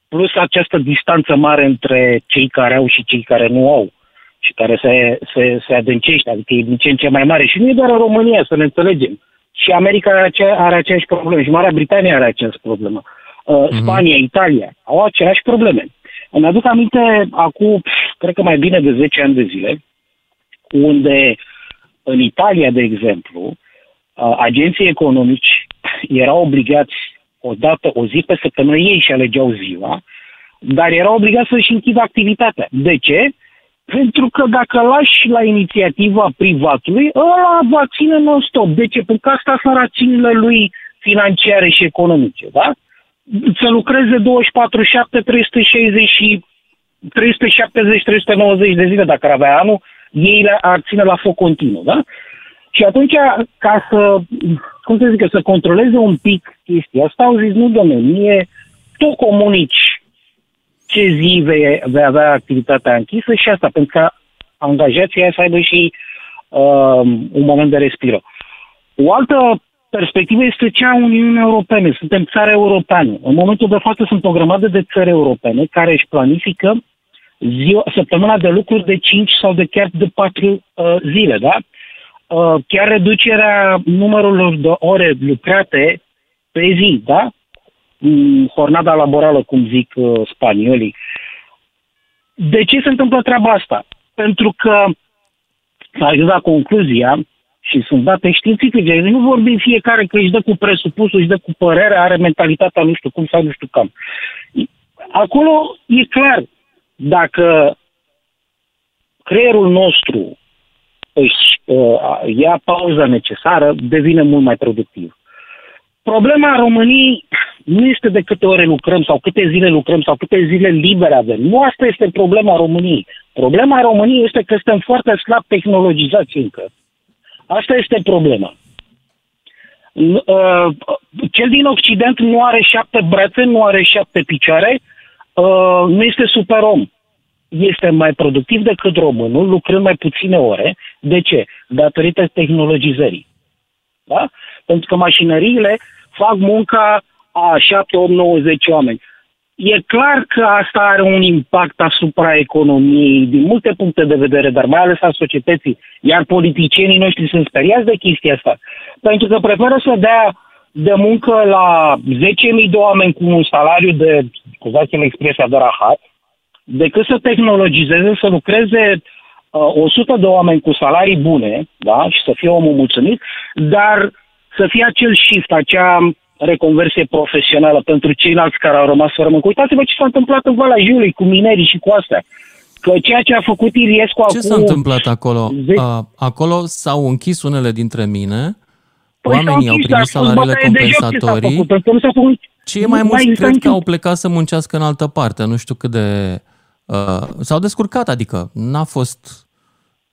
plus această distanță mare între cei care au și cei care nu au și care se, se, se adâncește, adică e din ce în ce mai mare. Și nu e doar în România, să ne înțelegem. Și America are, acea, are aceeași problemă, și Marea Britanie are aceeași problemă. Uh, Spania, Italia au aceleași probleme. Îmi aduc aminte acum, pf, cred că mai bine de 10 ani de zile, unde în Italia, de exemplu, uh, agenții economici erau obligați o dată, o zi pe săptămână, ei și alegeau ziua, dar erau obligați să-și închidă activitatea. De ce? Pentru că dacă lași la inițiativa privatului, ăla va ține non-stop. De ce? Pentru că asta sunt rațiunile lui financiare și economice, da? Să lucreze 24-7, 360 și 370-390 de zile dacă ar avea anul, ei le ar ține la foc continuu, da? Și atunci, ca să, cum să zic, să controleze un pic chestia asta, au zis, nu, domnule, mie tu comunici ce zi vei, vei avea activitatea închisă și asta, pentru că angajații aia să aibă și uh, un moment de respiro. O altă perspectivă este cea a Uniunii Europene. Suntem țară europeană. În momentul de față sunt o grămadă de țări europene care își planifică ziua, săptămâna de lucruri de 5 sau de chiar de 4 uh, zile, da? Uh, chiar reducerea numărului de ore lucrate pe zi, da? Mm, Jornada laborală, cum zic uh, spaniolii. De ce se întâmplă treaba asta? Pentru că s-a ajuns la concluzia și sunt date științifice. Nu vorbim fiecare că își dă cu presupusul, își dă cu părerea, are mentalitatea nu știu cum sau nu știu cam. Acolo e clar, dacă creierul nostru își uh, ia pauza necesară, devine mult mai productiv. Problema României nu este de câte ore lucrăm sau câte zile lucrăm sau câte zile libere avem. Nu asta este problema României. Problema României este că suntem foarte slab tehnologizați încă. Asta este problema. N- uh, Cel din Occident nu are șapte brațe, nu are șapte picioare, uh, nu este superom. Este mai productiv decât românul, lucrând mai puține ore. De ce? Datorită tehnologizării. Da? Pentru că mașinăriile fac munca a 7, 8, 9, 10 oameni. E clar că asta are un impact asupra economiei din multe puncte de vedere, dar mai ales a societății. Iar politicienii noștri sunt speriați de chestia asta. Pentru că preferă să dea de muncă la 10.000 de oameni cu un salariu de, scuzați-mi expresia, de rahat, decât să tehnologizeze, să lucreze uh, 100 de oameni cu salarii bune, da, și să fie omul mulțumit, dar să fie acel shift, acea reconversie profesională pentru ceilalți care au rămas fără muncă. Uitați-vă ce s-a întâmplat în Valea Jiului cu minerii și cu astea. Că ceea ce a făcut Iliescu acum... Ce s-a întâmplat acolo? A, acolo s-au închis unele dintre mine, Păi oamenii s-au au închis, primit dar a fost salariile bătaie de joc ce s-a compensatorii. făcut, pentru că nu s-a făcut, Cei mai Nu mulți există cred că niciun- au plecat să muncească în altă parte. Nu știu cât de... Uh, s-au descurcat, adică n-a fost...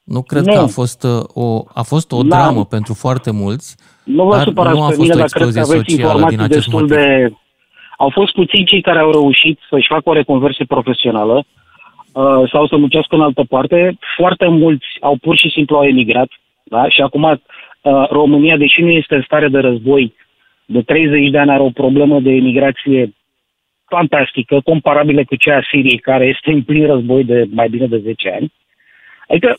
Nu cred Nu. că a fost uh, o, a fost o Da. dramă pentru foarte mulți, Nu vă dar supărați nu a pe fost mine, o dar cred că explozie aveți socială din informații acest destul motiv. de... Au fost puțini cei care au reușit să-și facă o reconversie profesională uh, sau să muncească în altă parte. Foarte mulți au pur și simplu au emigrat. Da? Și acum uh, România, deși nu este în stare de război, de 30 de ani are o problemă de emigrație fantastică, comparabilă cu cea a Siriei, care este în plin război de mai bine de 10 ani. Adică,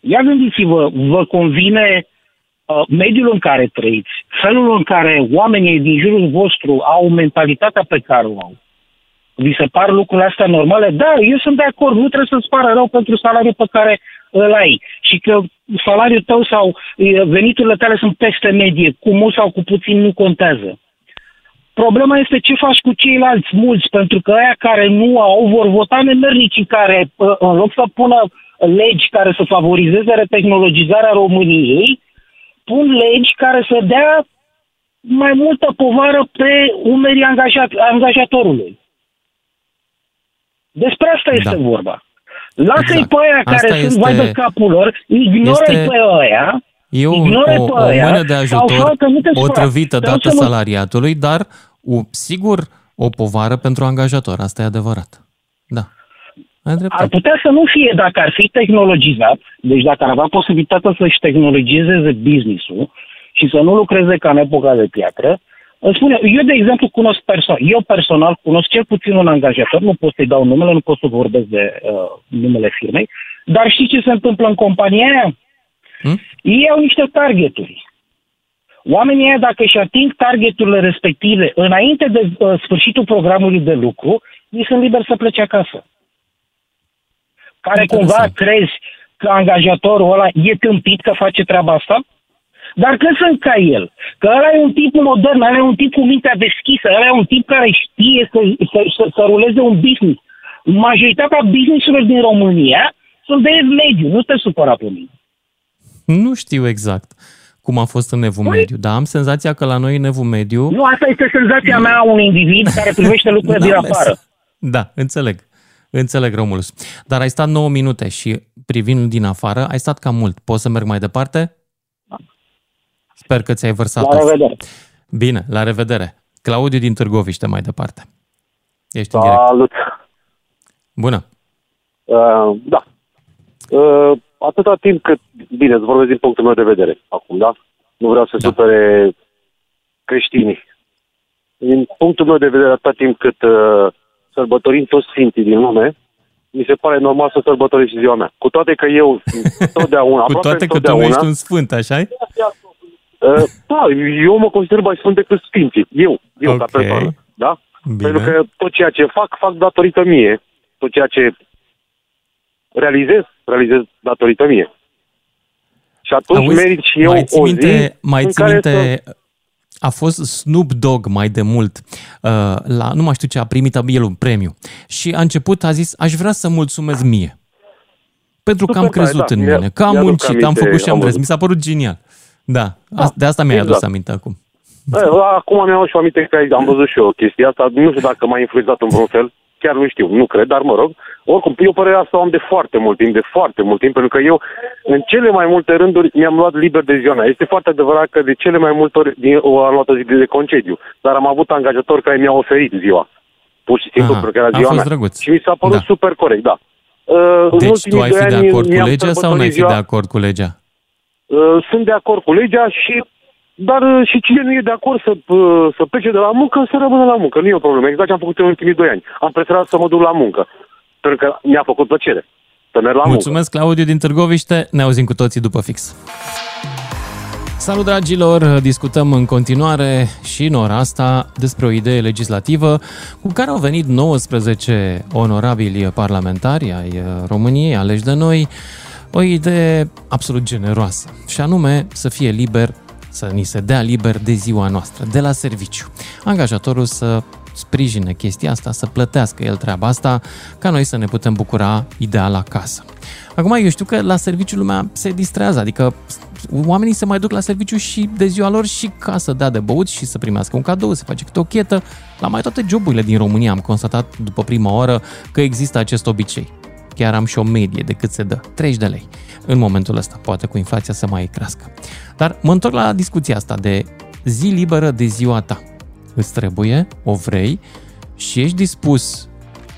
ia gândiți-vă, vă convine uh, mediul în care trăiți, felul în care oamenii din jurul vostru au mentalitatea pe care o au. Vi se par lucrurile astea normale? Da, eu sunt de acord, nu trebuie să-ți pară rău pentru salariul pe care îl ai și că salariul tău sau uh, veniturile tale sunt peste medie, cu mult sau cu puțin nu contează. Problema este ce faci cu ceilalți mulți, pentru că aia care nu au vor vota nemernicii care, uh, în loc să pună legi care să favorizeze retehnologizarea României, pun legi care să dea mai multă povară pe umerii angajat, angajatorului. Despre asta este Da. vorba. Lasă-i Exact. pe aia Asta care sunt este- vai de capul lor, ignoră-i este- pe aia, E o, Ignore o, pe o aia mână de sau ajutor facă, nu te supăra. potrivită Vreau dată să nu- salariatului, dar o, sigur o povară pentru angajator. Asta e adevărat. Da. Ai dreptate. Ar putea să nu fie dacă ar fi tehnologizat, deci dacă ar avea posibilitatea să-și tehnologizeze business-ul și să nu lucreze ca în epoca de piatră, îmi spune, eu de exemplu cunosc personal, eu personal cunosc cel puțin un angajator, nu pot să-i dau numele, nu pot să vorbesc de uh, numele firmei, dar știi ce se întâmplă în compania aia? Hmm? Ei au niște targeturi. Oamenii ăia, dacă își ating targeturile respective înainte de uh, sfârșitul programului de lucru, ei sunt liberi să plece acasă care cumva crezi că angajatorul ăla e tâmpit că face treaba asta? Dar că sunt ca el. Că ăla e un tip modern, ăla e un tip cu mintea deschisă, ăla e un tip care știe să, să, să, să ruleze un business. Majoritatea businessurilor din România sunt de mediu, nu te supăra pe mine. Nu știu exact cum a fost în Evul Mediu, dar am senzația că la noi în Evul Mediu... Nu, asta este senzația mea a unui individ care privește lucrurile din N-am mers. afară. Da, înțeleg. Înțeleg, Romulus. Dar ai stat 9 minute și privind din afară, ai stat cam mult. Poți să merg mai departe? Sper că ți-ai vărsat La revedere. Bine, la revedere. Claudiu din Târgoviște mai departe. Ești în direct. Salut! Bună. Uh, da. Uh, atâta timp cât, bine, îți vorbesc din punctul meu de vedere acum, da? Nu vreau să da. supere creștinii. Din punctul meu de vedere, atâta timp cât uh, sărbătorim toți sfinții din lume, mi se pare normal să sărbătoresc și ziua mea. Cu toate că eu <laughs> totdeauna, Cu aproape toate că tu nu totdeauna, ești un sfânt, așa Uh, da, eu mă consider mai sfânt decât sfinții. Eu, eu ca Ok. persoană. Da? Bine. Pentru că tot ceea ce fac, fac datorită mie. Tot ceea ce realizez, realizez datorită mie. Și atunci Auzi, merit și eu mai ții o minte, zi mai în ții care minte să... a fost Snoop Dogg mai de mult, uh, la, nu mai știu ce, a primit el un premiu. Și a început, a zis, aș vrea să mulțumesc mie. Pentru că am Super tare, crezut da. în Mi-a- mine, că am mi-aduc muncit, am aminte, făcut și am am vrut. văzut. Mi s-a părut genial. Da, a- de asta mi-ai adus exact. aminte acum. Da, acum mi-am și aminte că am văzut și eu chestia asta. Nu știu dacă m-a influenzat în vreun fel. Chiar nu știu, nu cred, dar mă rog. Oricum, eu părerea asta o am de foarte mult timp, de foarte mult timp, pentru că eu, în cele mai multe rânduri, mi-am luat liber de ziua mea. Este foarte adevărat că de cele mai multe ori din, o am luat o zi de concediu, dar am avut angajatori care mi-au oferit ziua. Pur și simplu, Aha, pentru că era a ziua fost mea. drăguț. Și mi s-a părut Da. super corect, da. Uh, în Deci tu ultimii ai doi fi de ani acord cu mi-am legea sau nu ai fi sărbătorit de ziua- acord cu legea? Uh, sunt de acord cu legea și dar uh, și cine nu e de acord să, uh, să plece de la muncă, să rămână la muncă. Nu e o problemă. Exact ce am făcut în ultimii doi ani. Am preferat să mă duc la muncă. Pentru că mi-a făcut plăcere să merg la Mulțumesc, Claudiu din Târgoviște. Ne auzim cu toții după fix. Salut, dragilor! Discutăm în continuare și în ora asta despre o idee legislativă cu care au venit 19 onorabili parlamentari ai uh, României, aleși de noi, o idee absolut generoasă, și anume să fie liber, să ni se dea liber de ziua noastră, de la serviciu. Angajatorul să sprijine chestia asta, să plătească el treaba asta, ca noi să ne putem bucura ideal acasă. Acum, eu știu că la serviciu lumea se distrează, adică oamenii se mai duc la serviciu și de ziua lor și ca să dea de băut și să primească un cadou, să face câte o chetă. La mai toate joburile din România am constatat după prima oră că există acest obicei. Chiar am și o medie de cât se dă, 30 de lei. În momentul ăsta, poate cu inflația să mai crească. Dar mă întorc la discuția asta de zi liberă de ziua ta. Îți trebuie, o vrei și ești dispus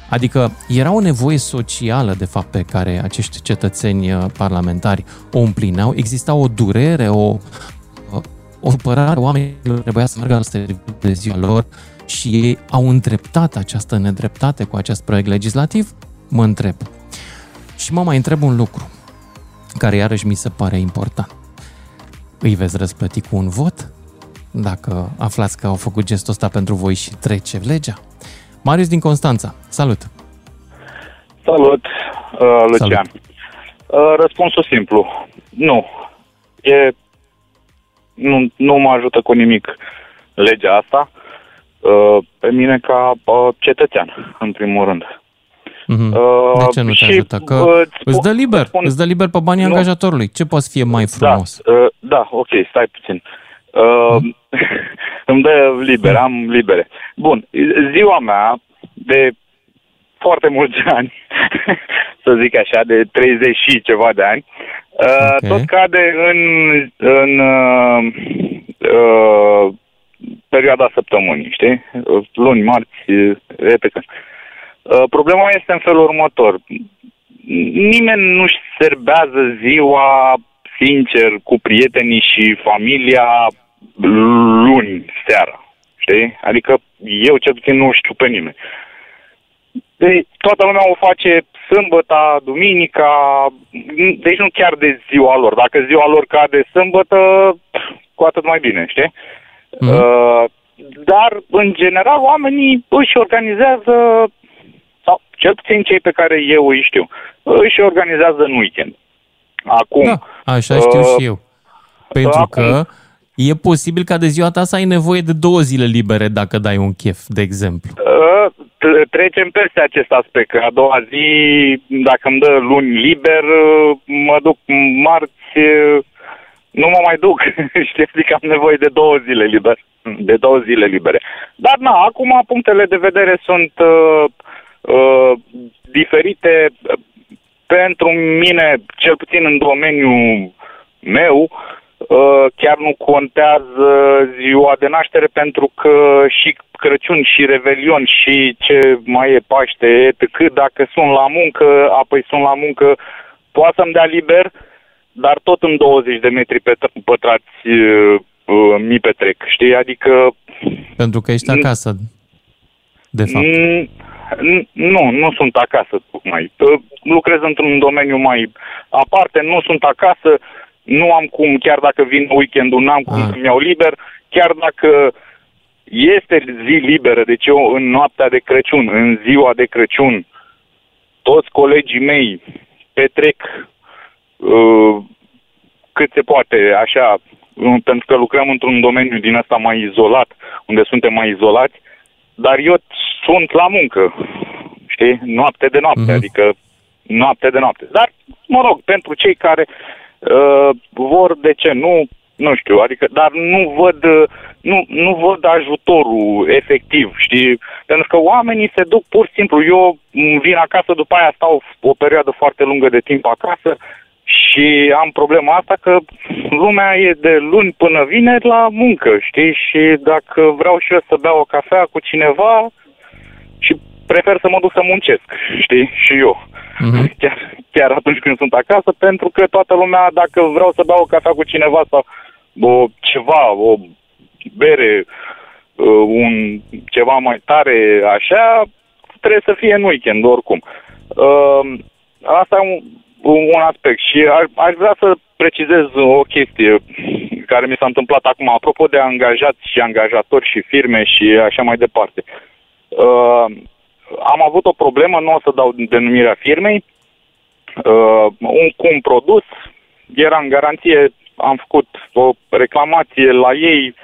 Adică era o nevoie socială, de fapt, pe care acești cetățeni uh, parlamentari o împlineau. Exista o durere, o, uh, o părare, oamenilor trebuia să meargă la serviciu de ziua lor și ei au întreptat această nedreptate cu acest proiect legislativ? Mă întreb. Și mă mai întreb un lucru, care iarăși mi se pare important. Îi veți răsplăti cu un vot? Dacă aflați că au făcut gestul ăsta pentru voi și trece legea? Marius din Constanța, salut! Salut, uh, Lucian. Salut. Uh, răspunsul simplu, nu. E, nu, nu mă ajută cu nimic legea asta, uh, pe mine ca uh, cetățean, în primul rând. Mm-hmm. Uh, de ce nu te ajută? Că uh, îți dă liber, spun, îți dă liber pe banii nu. angajatorului. Ce poate fi mai da, frumos? Da, uh, da ok, stai puțin. Uh, mm? <laughs> îmi dă liber, am libere. Bun, ziua mea de foarte mulți <laughs> ani, să zic așa, de 30 și ceva de ani, uh, okay. tot cade în, în uh, uh, perioada săptămânii, știi? Luni, marți, repede. Uh, problema este în felul următor. Nimeni nu-și serbează ziua sincer cu prietenii și familia luni seara. Știi? Adică eu cel puțin nu știu pe nimeni. Deci toată lumea o face sâmbătă, duminica, deci nu chiar de ziua lor. Dacă ziua lor cade sâmbătă, cu atât mai bine, știi? Mm. Uh, dar, în general, oamenii își organizează, sau cel puțin cei pe care eu îi știu, își organizează în weekend. Acum... Da, așa știu uh, și eu. Pentru acum, că E posibil ca de ziua ta să ai nevoie de două zile libere dacă dai un chef, de exemplu. Uh, trecem peste acest aspect, că a doua zi, dacă îmi dă luni liber, uh, mă duc marți, uh, nu mă mai duc. <laughs> Știi, zic am nevoie de două zile libere. De două zile libere. Dar na, acum punctele de vedere sunt uh, uh, diferite. Pentru mine, cel puțin în domeniul meu, Uh, chiar nu contează ziua de naștere pentru că și Crăciun și Revelion și ce mai e Paște, etc. Dacă sunt la muncă, apoi sunt la muncă, poate să-mi dea liber, dar tot în 20 de metri pătrați uh, uh, mi petrec, știi? Adică... Pentru că ești acasă, de fapt. Nu, nu sunt acasă, tocmai. Lucrez într-un domeniu mai aparte, nu sunt acasă, nu am cum, chiar dacă vin weekendul, n-am cum ah. să-mi iau liber, chiar dacă este zi liberă, deci eu în noaptea de Crăciun, în ziua de Crăciun, toți colegii mei petrec uh, cât se poate, așa, pentru că lucrăm într-un domeniu din asta mai izolat, unde suntem mai izolați, dar eu sunt la muncă, știi, noapte de noapte, mm-hmm. adică noapte de noapte. Dar, mă rog, pentru cei care uh, vor, de ce nu, nu știu, adică, dar nu văd, nu, nu văd ajutorul efectiv, știi? Pentru că oamenii se duc pur și simplu. Eu vin acasă, după aia stau o perioadă foarte lungă de timp acasă și am problema asta că lumea e de luni până vineri la muncă, știi? Și dacă vreau și eu să beau o cafea cu cineva și prefer să mă duc să muncesc, știi? Și eu uh-huh. <laughs> chiar, chiar atunci când sunt acasă, pentru că toată lumea, dacă vreau să beau o cafea cu cineva sau o, ceva, o bere, uh, un ceva mai tare, așa, trebuie să fie în weekend, oricum. Uh, asta e un, un aspect și aș, aș vrea să precizez o chestie care mi s-a întâmplat acum, apropo de angajați și angajatori și firme și așa mai departe. Uh, am avut o problemă, nu o să dau denumirea firmei, uh, un, cu un produs, era în garanție, am făcut o reclamație la ei,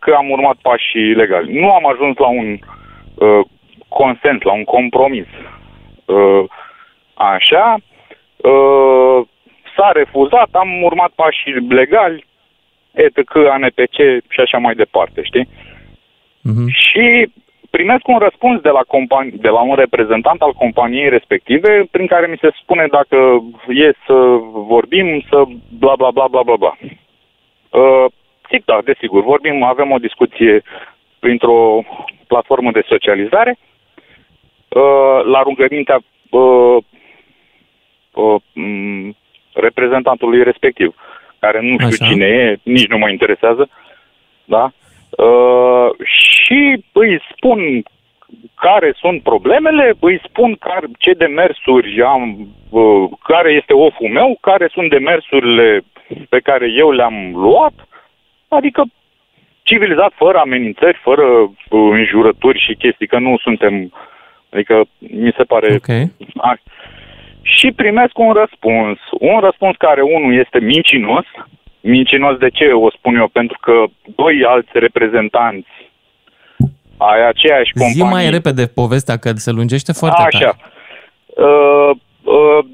că am urmat pașii legali. Nu am ajuns la un uh, consens, la un compromis. Uh, așa, uh, s-a refuzat, am urmat pașii legali, etc., ANPC și așa mai departe, știi? Mhm. Și primesc un răspuns de la, compani- de la un reprezentant al companiei respective prin care mi se spune dacă e să vorbim, să bla bla bla bla bla bla. Uh, zic da, desigur, vorbim, avem o discuție printr-o platformă de socializare uh, la rugămintea uh, uh, m, reprezentantului respectiv, care nu știu Așa. cine e, nici nu mă interesează, da? Uh, și îi spun care sunt problemele, îi spun care, ce demersuri am, uh, care este oful meu, care sunt demersurile pe care eu le-am luat, adică civilizat, fără amenințări, fără uh, înjurături și chestii, că nu suntem, adică mi se pare... Ok. A, și primesc un răspuns. Un răspuns care unul este mincinos. Mincinos de ce o spun eu? Pentru că doi alți reprezentanți ai aceeași Zi companie... mai repede povestea, că se lungește foarte Așa. tare. Uh, uh,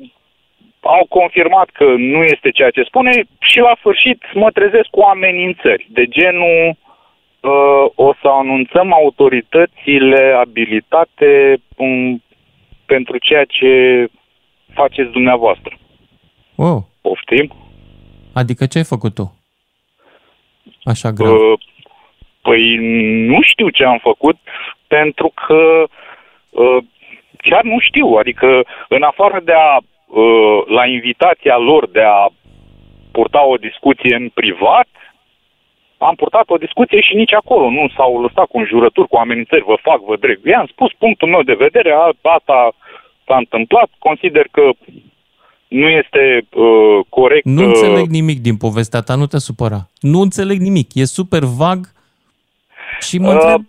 au confirmat că nu este ceea ce spune și la sfârșit mă trezesc cu amenințări de genul uh, o să anunțăm autoritățile abilitate um, pentru ceea ce faceți dumneavoastră. Wow. Poftim? Adică ce ai făcut tu? Așa grav. Uh, păi nu știu ce am făcut pentru că uh, chiar nu știu. Adică în afară de a, uh, la invitația lor de a purta o discuție în privat, am purtat o discuție și nici acolo nu s-au lăsat cu înjurături, cu amenințări, vă fac, vă dreg. I-am spus punctul meu de vedere, a, asta s-a întâmplat, consider că nu este uh, corect. Nu uh, înțeleg nimic din povestea ta, nu te supăra. Nu înțeleg nimic, e super vag și mă Uh, întreb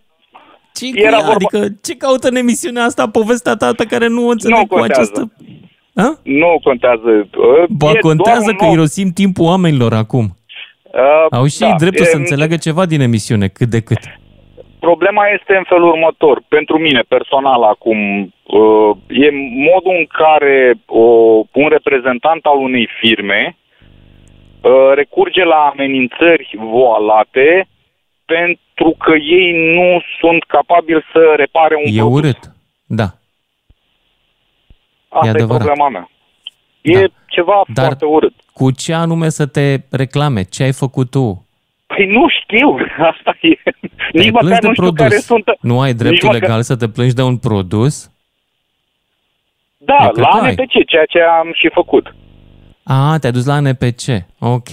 ce era era vorba- Adică ce caută în emisiunea asta povestea ta pe care nu o înțeleg Nu cu contează. această... Ha? Nu contează. Uh, Ba, e contează doar un că om. irosim timpul oamenilor acum. Uh, Au și da, ei dreptul e- să înțeleagă ceva din emisiune, cât de cât. Problema este în felul următor. Pentru mine, personal, acum, uh, e modul în care o, un reprezentant al unei firme uh, recurge la amenințări voalate pentru că ei nu sunt capabili să repare un E produs. urât. Da. Asta e, adevărat. problema mea. E ceva Dar foarte urât. cu ce anume să te reclame? Ce ai făcut tu? Păi nu știu, <laughs> asta e. Nici Te măcar plângi de nu știu produs. care sunt... Nu ai nici dreptul măcar- legal să te plângi de un produs? Da, Eu cred la că ai. ANPC, ceea ce am și făcut. A, te-ai dus la NPC. Ok.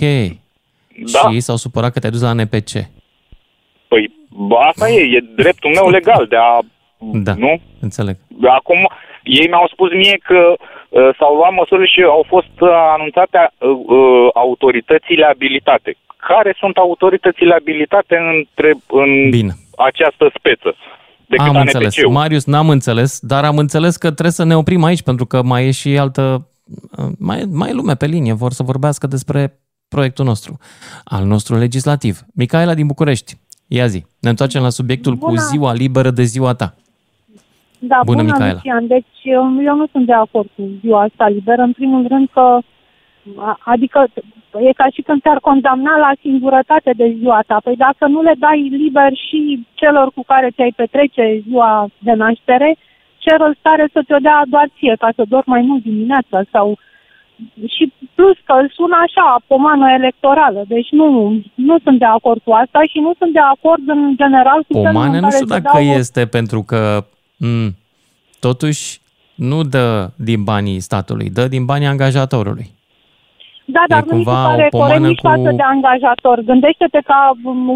Da. Și ei s-au supărat că te-ai dus la NPC. Păi, bă, asta e, e dreptul meu legal de a... Da, nu? înțeleg. Acum, ei mi-au spus mie că uh, s-au luat măsuri și au fost uh, anunțate uh, uh, autoritățile abilitate. Care sunt autoritățile abilitate între, în Bine. această speță? Decât am înțeles. ANPC-ul. Marius, n-am înțeles, dar am înțeles că trebuie să ne oprim aici, pentru că mai e și altă... Mai, mai e lume pe linie, vor să vorbească despre proiectul nostru, al nostru legislativ. Micaela din București, ia zi, ne întoarcem la subiectul cu Bună. ziua liberă de ziua ta. Da, Bună, bună, Micaela. Lucian. Deci eu eu nu sunt de acord cu ziua asta liberă. În primul rând că, a- adică e ca și când te-ar condamna la singurătate de ziua ta. Păi dacă nu le dai liber și celor cu care ți-ai petrece ziua de naștere, ce rost are să ți-o dea doar ție, ca să dormi mai mult dimineața sau... Și plus că sună așa, pomană electorală. Deci nu, nu sunt de acord cu asta și nu sunt de acord în general cu felul Pomane în nu care știu se dacă dau este pentru că m, totuși nu dă din banii statului, dă din banii angajatorului. Da, dar nu mi se cumva pare o pomană corect nici cu- față de angajator. Gândește-te că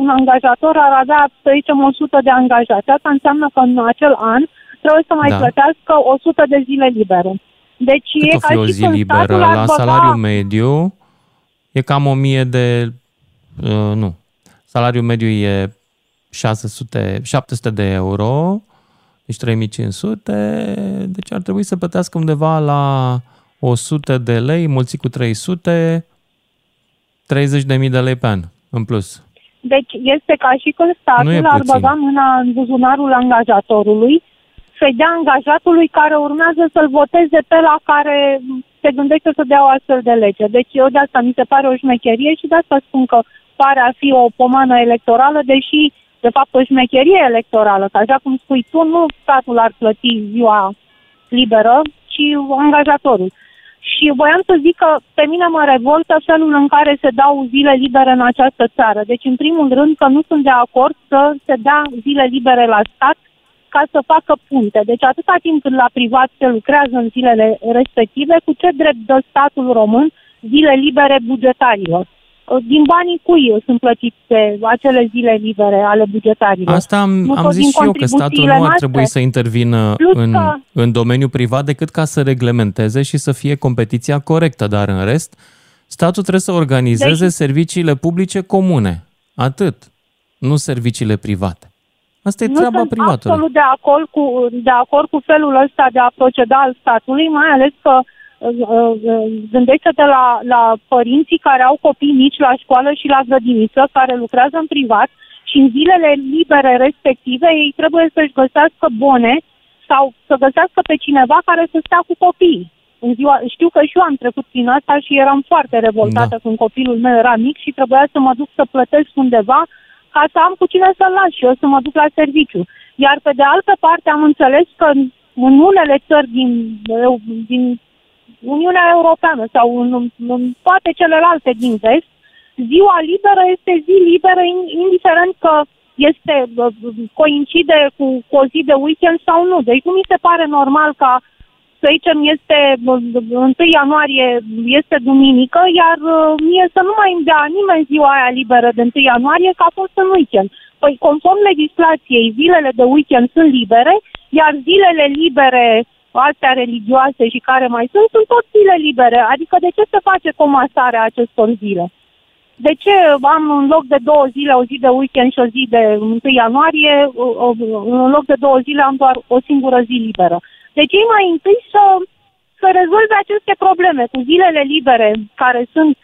un angajator ar avea, să zicem, 100 de angajați. Asta înseamnă că în acel an trebuie să mai Da. plătească 100 de zile libere. Deci Cât e o ca fi o și zi când liberă? statul ar La băga- salariu mediu e cam 1000 de... Uh, nu. Salariul mediu e 600, 700 de euro, deci 3500, deci ar trebui să plătească undeva la 100 de lei, mulțit cu 300, 30.000 de lei pe an, în plus. Deci este ca și când Nu e statul ar puțin. băga mâna în buzunarul angajatorului să-i dea angajatului care urmează să-l voteze pe la care se gândește să dea o astfel de lege. Deci eu de asta mi se pare o șmecherie și de asta spun că pare a fi o pomană electorală, deși de fapt o șmecherie electorală, că așa cum spui tu, nu statul ar plăti ziua liberă, ci angajatorul. Și voiam să zic că pe mine mă revoltă felul în care se dau zile libere în această țară. Deci, în primul rând, că nu sunt de acord să se dea zile libere la stat ca să facă punte. Deci, atâta timp cât la privat se lucrează în zilele respective, cu ce drept dă statul român zile libere bugetarilor? Din banii cui sunt plătite acele zile libere ale bugetarilor? Asta am, Nu am tot zis din și eu, că statul nu ar contribuțiile trebui să intervină Plus în, că- în domeniul privat decât ca să reglementeze și să fie competiția corectă, dar în rest, statul trebuie să organizeze Deci- serviciile publice comune. Atât. Nu serviciile private. Asta e nu treaba sunt privatului. absolut de acord, cu, de acord cu felul ăsta de a proceda al statului, mai ales că uh, uh, gândește-te la, la părinții care au copii mici la școală și la grădiniță, care lucrează în privat și în zilele libere respective ei trebuie să-și găsească bone sau să găsească pe cineva care să stea cu copiii. În ziua, știu că și eu am trecut prin asta și eram foarte revoltată da. când copilul meu era mic și trebuia să mă duc să plătesc undeva ca să am cu cine să-l las și eu să mă duc la serviciu. Iar pe de altă parte am înțeles că în, în unele țări din, din Uniunea Europeană sau în, în toate celelalte din vest, ziua liberă este zi liberă in- indiferent că este uh, coincide cu, cu o zi de weekend sau nu. Deci nu mi se pare normal ca să zicem, este uh, 1 ianuarie, este duminică, iar uh, mie să nu mai îmi dea nimeni ziua aia liberă de 1 ianuarie, că a fost în weekend. Păi, conform legislației, zilele de weekend sunt libere, iar zilele libere, astea religioase și care mai sunt, sunt tot zile libere. Adică de ce se face comasarea acestor zile? De ce am în loc de două zile o zi de weekend și o zi de 1 ianuarie, o- o- în loc de două zile am doar o singură zi liberă? Deci ei mai întâi să, să rezolve aceste probleme cu zilele libere care sunt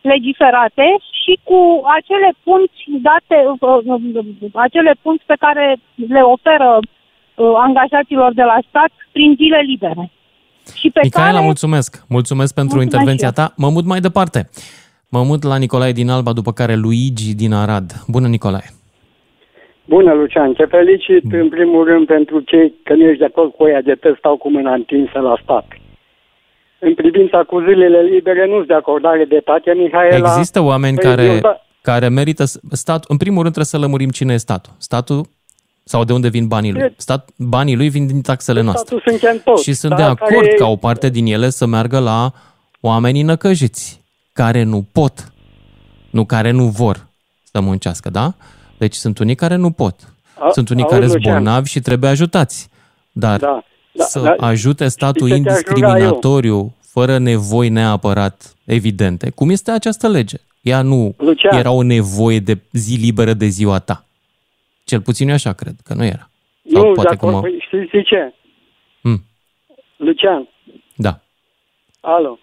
legiferate și cu acele punți date, uh, uh, acele punți pe care le oferă uh, angajaților de la stat prin zile libere. Și pe Micaela, care... mulțumesc. Mulțumesc pentru Mulțumesc intervenția și eu. ta. Mă mut mai departe. Mă mut la Nicolae din Alba, după care Luigi din Arad. Bună, Nicolae. Bună, Lucian. Te felicit în primul rând pentru cei că nu ești de acord cu ea de tot stau cu mâna întinsă la stat. În privința cu zilele libere nu sunt de acord, are dreptate Mihaela. Există oameni Păi, care, eu da- care merită... să- Stat, în primul rând trebuie să lămurim cine e statul. Statul sau de unde vin banii lui. Stat, banii lui vin din taxele noastre. Statul suntem toți. Și sunt dar de acord care- ca o parte din ele să meargă la oamenii năcăjiți, care nu pot, nu care nu vor să muncească, da? Deci sunt unii care nu pot. A- sunt unii auzi, care sunt Lucian. bolnavi și trebuie ajutați. Dar Da, da, să da. ajute statul Știi ce te-aș ruga indiscriminatoriu, fără nevoi neapărat evidente, cum este această lege. Ea nu Lucian. era o nevoie de zi liberă de ziua ta. Cel puțin eu așa cred, că nu era. Sau Nu, de poate că acord. mă... Păi, știți, știi ce? Hmm. Lucian, Da. alo,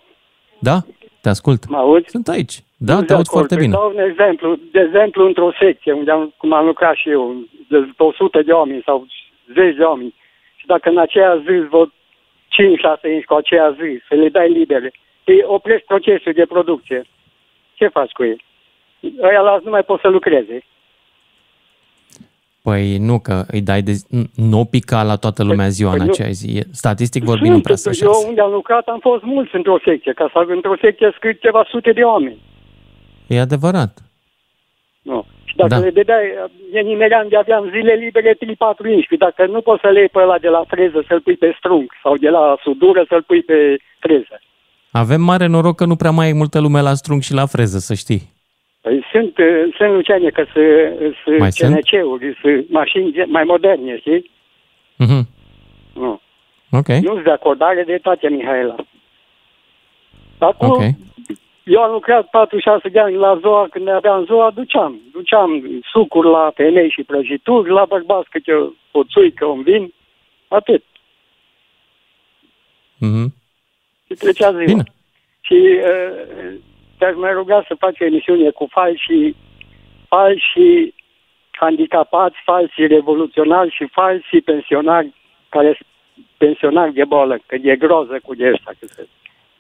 Da? Te ascult. mă auzi? Sunt aici. Da, Nu te de aud acord. foarte Păi bine. Dau un exemplu. De exemplu, într-o secție, unde am, cum am lucrat și eu, de 100 de oameni sau 10 de oameni, și dacă în aceea zi îți văd 5-6 inși cu aceea zi, să le dai libere, îi oprești procesul de producție. Ce faci cu ei? Ăia la nu mai pot să lucreze. Păi nu, că îi dai de... Nu o pica la toată lumea ziua în păi nu- acea zi. E- Statistic vorbind, nu prea sunt eu șase. unde am lucrat am fost mulți într-o secție, ca să într-o secție scris ceva sute de oameni. E adevărat. Nu. Și dacă Da. da. le dădeai, e nimeream de aveam zile libere 3-4 inși. Și dacă nu poți să le iei pe ăla de la freză să-l pui pe strung sau de la sudură să-l pui pe freză. Avem mare noroc că nu prea mai e multă lume la strung și la freză, să știi. Păi sunt, uh, sunt luceane că sunt Mai sunt? CNC-uri, sunt mașini ge- mai moderne, știi? Mhm. Nu. Ok. Nu sunt de acord, are dreptate Mihaela. Acum, Ok. eu am lucrat 46 de ani la ZOA, când aveam ZOA, duceam. Duceam sucuri la femei și prăjituri, la bărbați câte o țuică, un vin, atât. Mhm. Și trecea ziua. Bine. Și uh, te-aș mai ruga să faci o emisiune cu falsi, falsi handicapați, falsi revoluționari și falsi pensionari care sunt pensionari de bolă, că e groză cu de ăsta. Că se...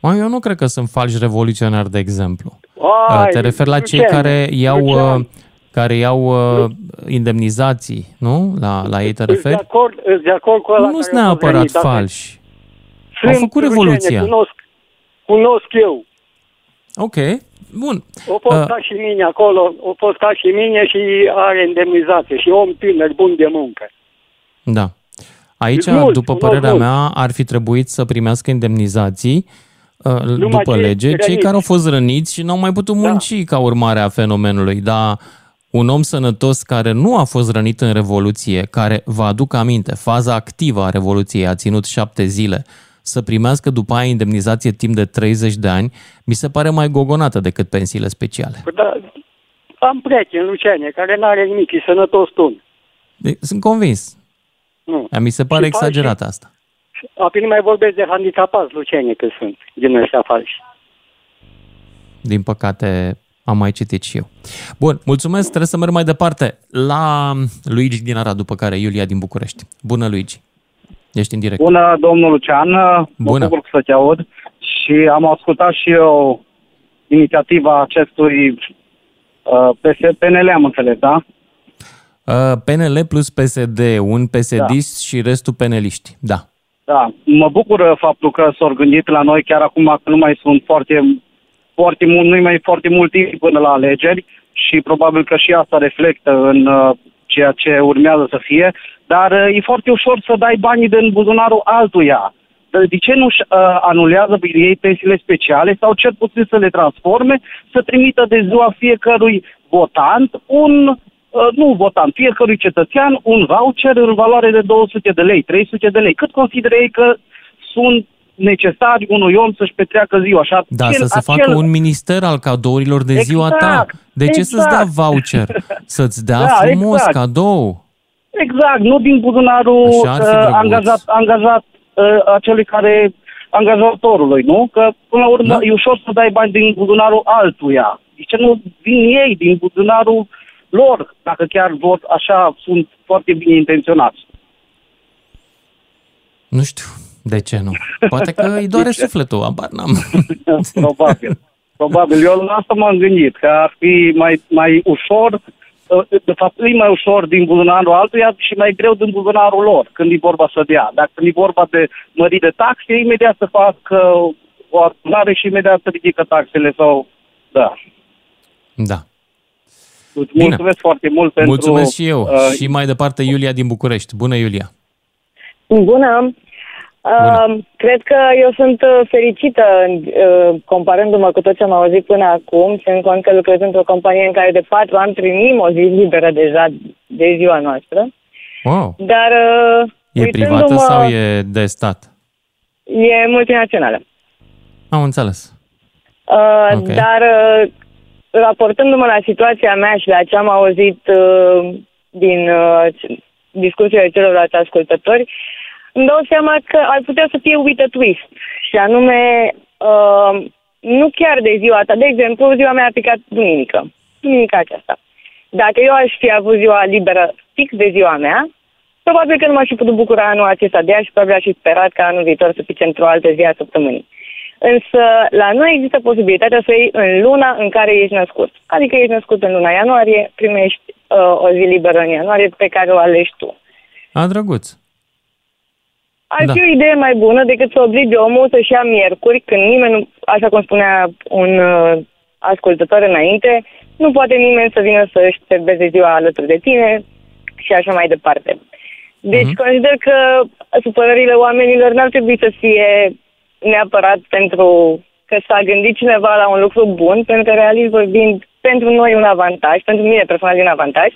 Mă, eu nu cred că sunt falși revoluționari, de exemplu. Ai, Te referi la cei Lucian, care iau, Lucian. uh, care iau uh, indemnizații, nu? La, la ei te Îți de referi? acord, îți de acord cu ăla Nu sunt care a fost neapărat venit, dar falși. Au sunt făcut Luciane, revoluția. Cunosc, cunosc eu. Ok, bun. O fost Uh, ca și mine acolo, o fost ca și mine și are indemnizație și om tânăr bun de muncă. Da. Aici, Mulți, după cunosc părerea mulți. mea, ar fi trebuit să primească indemnizații uh, după cei lege, cei răniți. care au fost răniți și n-au mai putut munci da. ca urmare a fenomenului. Dar un om sănătos care nu a fost rănit în Revoluție, care, vă aduc aminte, faza activă a Revoluției a ținut șapte zile, să primească după aia indemnizație timp de 30 de ani, mi se pare mai gogonată decât pensiile speciale. Păi Da, am prieteni, Luciane, care n-are nimic, e sănătos tun. De- Sunt convins. Nu. Dar Mi se pare Și falși. exagerat asta. Apoi nu mai vorbesc de handicapați, Luciane, că sunt din ăștia falși. Din păcate, am mai citit și eu. Bun, mulțumesc, trebuie să merg mai departe la Luigi din Arad, după care Iulia din București. Bună, Luigi! Ești în direct. Bună, domnul Lucian, mă Bună. bucur să te aud și am ascultat și eu inițiativa acestui uh, PS, PNL, am înțeles, da? Uh, PNL plus PSD, un psd da. și restul peneliști. Da. Da, mă bucur faptul că s-au gândit la noi chiar acum că nu mai sunt foarte, foarte mult, nu mai e foarte mult timp până la alegeri și probabil că și asta reflectă în uh, ceea ce urmează să fie, dar uh, e foarte ușor să dai banii din buzunarul altuia. De de ce nu-și uh, anulează pe ei pensiile speciale sau cel puțin să le transforme, să trimită de ziua fiecărui votant un, uh, nu votant, fiecărui cetățean un voucher în valoare de 200 de lei, 300 de lei. Cât consideră ei că sunt necesari unui om să-și petreacă ziua? Și Da, acel- să se acel- facă un minister al cadourilor de ziua ta. Exact, De ce să-ți dea exact. voucher? <laughs> Să-ți dea Da, frumos exact. cadou. Exact, nu din buzunarul Așa ar fi uh, drăguț. angajat, angajat uh, acelui care angajatorului, nu? Că până la urmă Da. e ușor să dai bani din buzunarul altuia. De ce nu vin ei din buzunarul lor, dacă chiar vor așa, sunt foarte bine intenționați. Nu știu, de ce nu? Poate că îi doare <laughs> sufletul, abar n-am. <laughs> Probabil. Probabil. Eu la asta m-am gândit, că ar fi mai, mai ușor, uh, de fapt e mai ușor din buzunarul altuia și mai greu din buzunarul lor, când e vorba să dea. Dacă când e vorba de mări de taxe, imediat să fac uh, o adunare și imediat să ridică taxele sau... Da. Da. Îți Bine. mulțumesc foarte mult pentru... Mulțumesc și eu. uh, Și mai departe, Iulia din București. Bună, Iulia! Bună! Uh, cred că eu sunt uh, fericită uh, comparându-mă cu tot ce am auzit până acum, ținând cont că lucrez într-o companie în care de patru ani primim o zi liberă deja de ziua noastră. Wow! Dar uh, E privată uitându-mă- sau e de stat? E multinațională. Am înțeles. Uh, Ok. Dar uh, raportându-mă la situația mea și la ce am auzit uh, din uh, discuțiile celorlalți ascultători, îmi dau seama că ar putea să fie with a twist. Și anume, uh, nu chiar de ziua ta. De exemplu, ziua mea a picat duminică. Duminica aceasta. Dacă eu aș fi avut ziua liberă fix de ziua mea, probabil că nu m-aș fi putut bucura anul acesta de ea și probabil aș fi sperat ca anul viitor să pice într-o altă zi a săptămânii. Însă la noi există posibilitatea să iei în luna în care ești născut. Adică ești născut în luna ianuarie, primești uh, o zi liberă în ianuarie pe care o alegi tu. A, drăguț. Ar Da. fi o idee mai bună decât să obligi omul să-și ia miercuri, când nimeni, nu, așa cum spunea un uh, ascultător înainte, nu poate nimeni să vină să-și serveze ziua alături de tine și așa mai departe. Deci Mhm. consider că supărările oamenilor n-ar trebui să fie neapărat pentru că s-a gândit cineva la un lucru bun, pentru că realist vorbind, pentru noi un avantaj, pentru mine personal e un avantaj,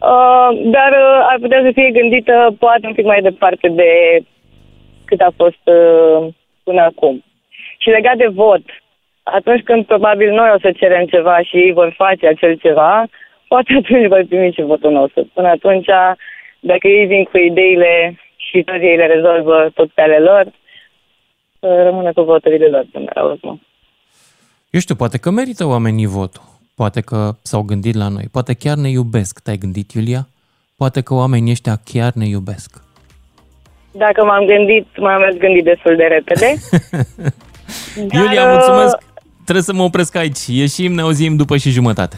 Uh, dar uh, ar putea să fie gândită poate un pic mai departe de cât a fost uh, până acum. Și legat de vot, atunci când probabil noi o să cerem ceva și ei vor face acel ceva, poate atunci vor primi și votul nostru. Până atunci, dacă ei vin cu ideile și toți ei le rezolvă tot pe ale lor, uh, rămâne cu voturile lor până la urmă. Eu știu, poate că merită oamenii votul. Poate că s-au gândit la noi. Poate chiar ne iubesc. Te-ai gândit, Iulia? Poate că oamenii ăștia chiar ne iubesc. Dacă m-am gândit, m-am mers gândit destul de repede. <laughs> Dar, Iulia, mulțumesc! Trebuie să mă opresc aici. Ieșim, ne auzim după și jumătate.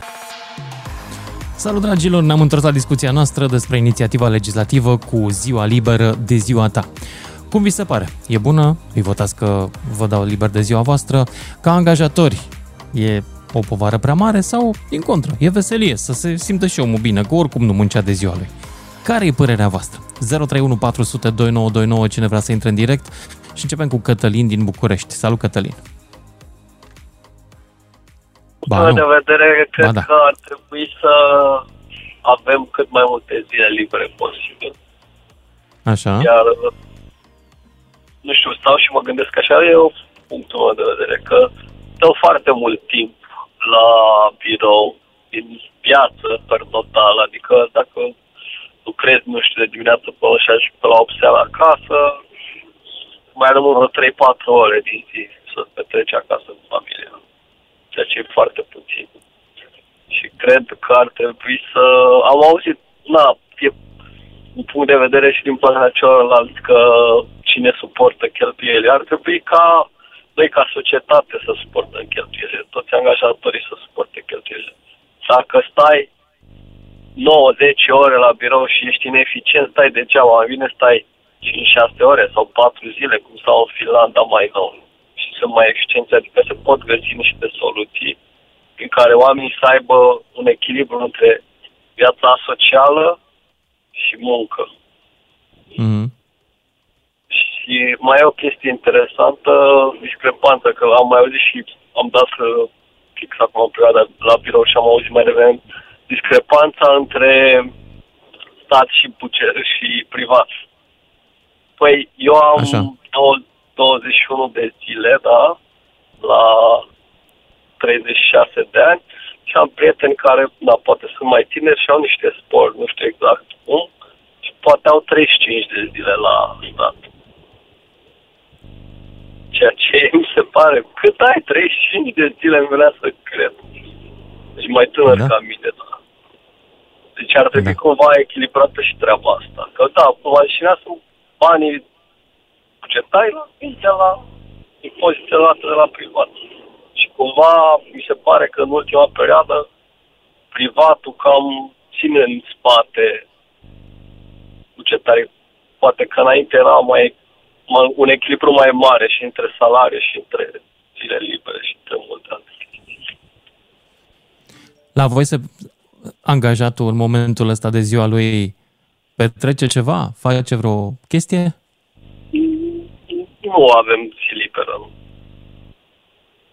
Salut, dragilor! Ne-am întors la discuția noastră despre inițiativa legislativă cu ziua liberă de ziua ta. Cum vi se pare? E bună? Îi votați că vă dau liber de ziua voastră? Ca angajatori, e o povară prea mare sau, din contră, e veselie să se simtă și omul bine, că oricum nu muncea de ziua lui. Care e părerea voastră? 031 400 2929, cine vrea să intre în direct și începem cu Cătălin din București. Salut, Cătălin! Ba, punct nu. de vedere, cred Ba da. că ar trebui să avem cât mai multe zile libere posibil. Așa. Iar, nu știu, stau și mă gândesc așa, e o punctul meu de vedere, că dă foarte mult timp la birou, din viață per total, adică dacă lucrezi, nu știu, de dimineață până și ajungi pe la 8 seara acasă, mai rămân vreo 3-4 ore din zi să petreci acasă cu familia, ceea ce e foarte puțin. Și cred că ar trebui să... Am auzit, na, e un punct de vedere și din partea celorlalți că cine suportă cheltuieli. Ar trebui ca noi ca societate să suportăm cheltuielile, toți angajatorii să suporte cheltuielile. Dacă stai 9-10 ore la birou și ești ineficient, stai degeaba, mai bine stai 5-6 ore sau 4 zile, cum stau în Finlanda mai nou. Și sunt mai eficienți, adică se pot găsi niște soluții în care oamenii să aibă un echilibru între viața socială și muncă. Mm-hmm. Și mai e o chestie interesantă, discrepanță, că am mai auzit și am dat uh, fix acum o perioadă la birou și am auzit mai devreme discrepanța între stat și buget și privat. Păi eu am Așa. două- 21 de zile, da, la 36 de ani și am prieteni care, da, poate sunt mai tineri și au niște sport, nu știu exact cum, și poate au 35 de zile la stat. Ceea ce mi se pare, cât ai 35 de zile, îmi venea să cred. Deci mai tânăr Da. ca mine, da. Deci ar trebui cumva echilibrată și treaba asta. Că da, mașina sunt banii bugetari la de la impozitele luate de la privat. Și cumva mi se pare că în ultima perioadă privatul cam ține în spate bugetarii. Poate că înainte era mai, mai un echilibru mai mare și între salariu și între zile libere și între multe alte. La voi se angajatul în momentul ăsta de ziua lui petrece ceva? Face vreo chestie? Nu avem zi liberă. nu.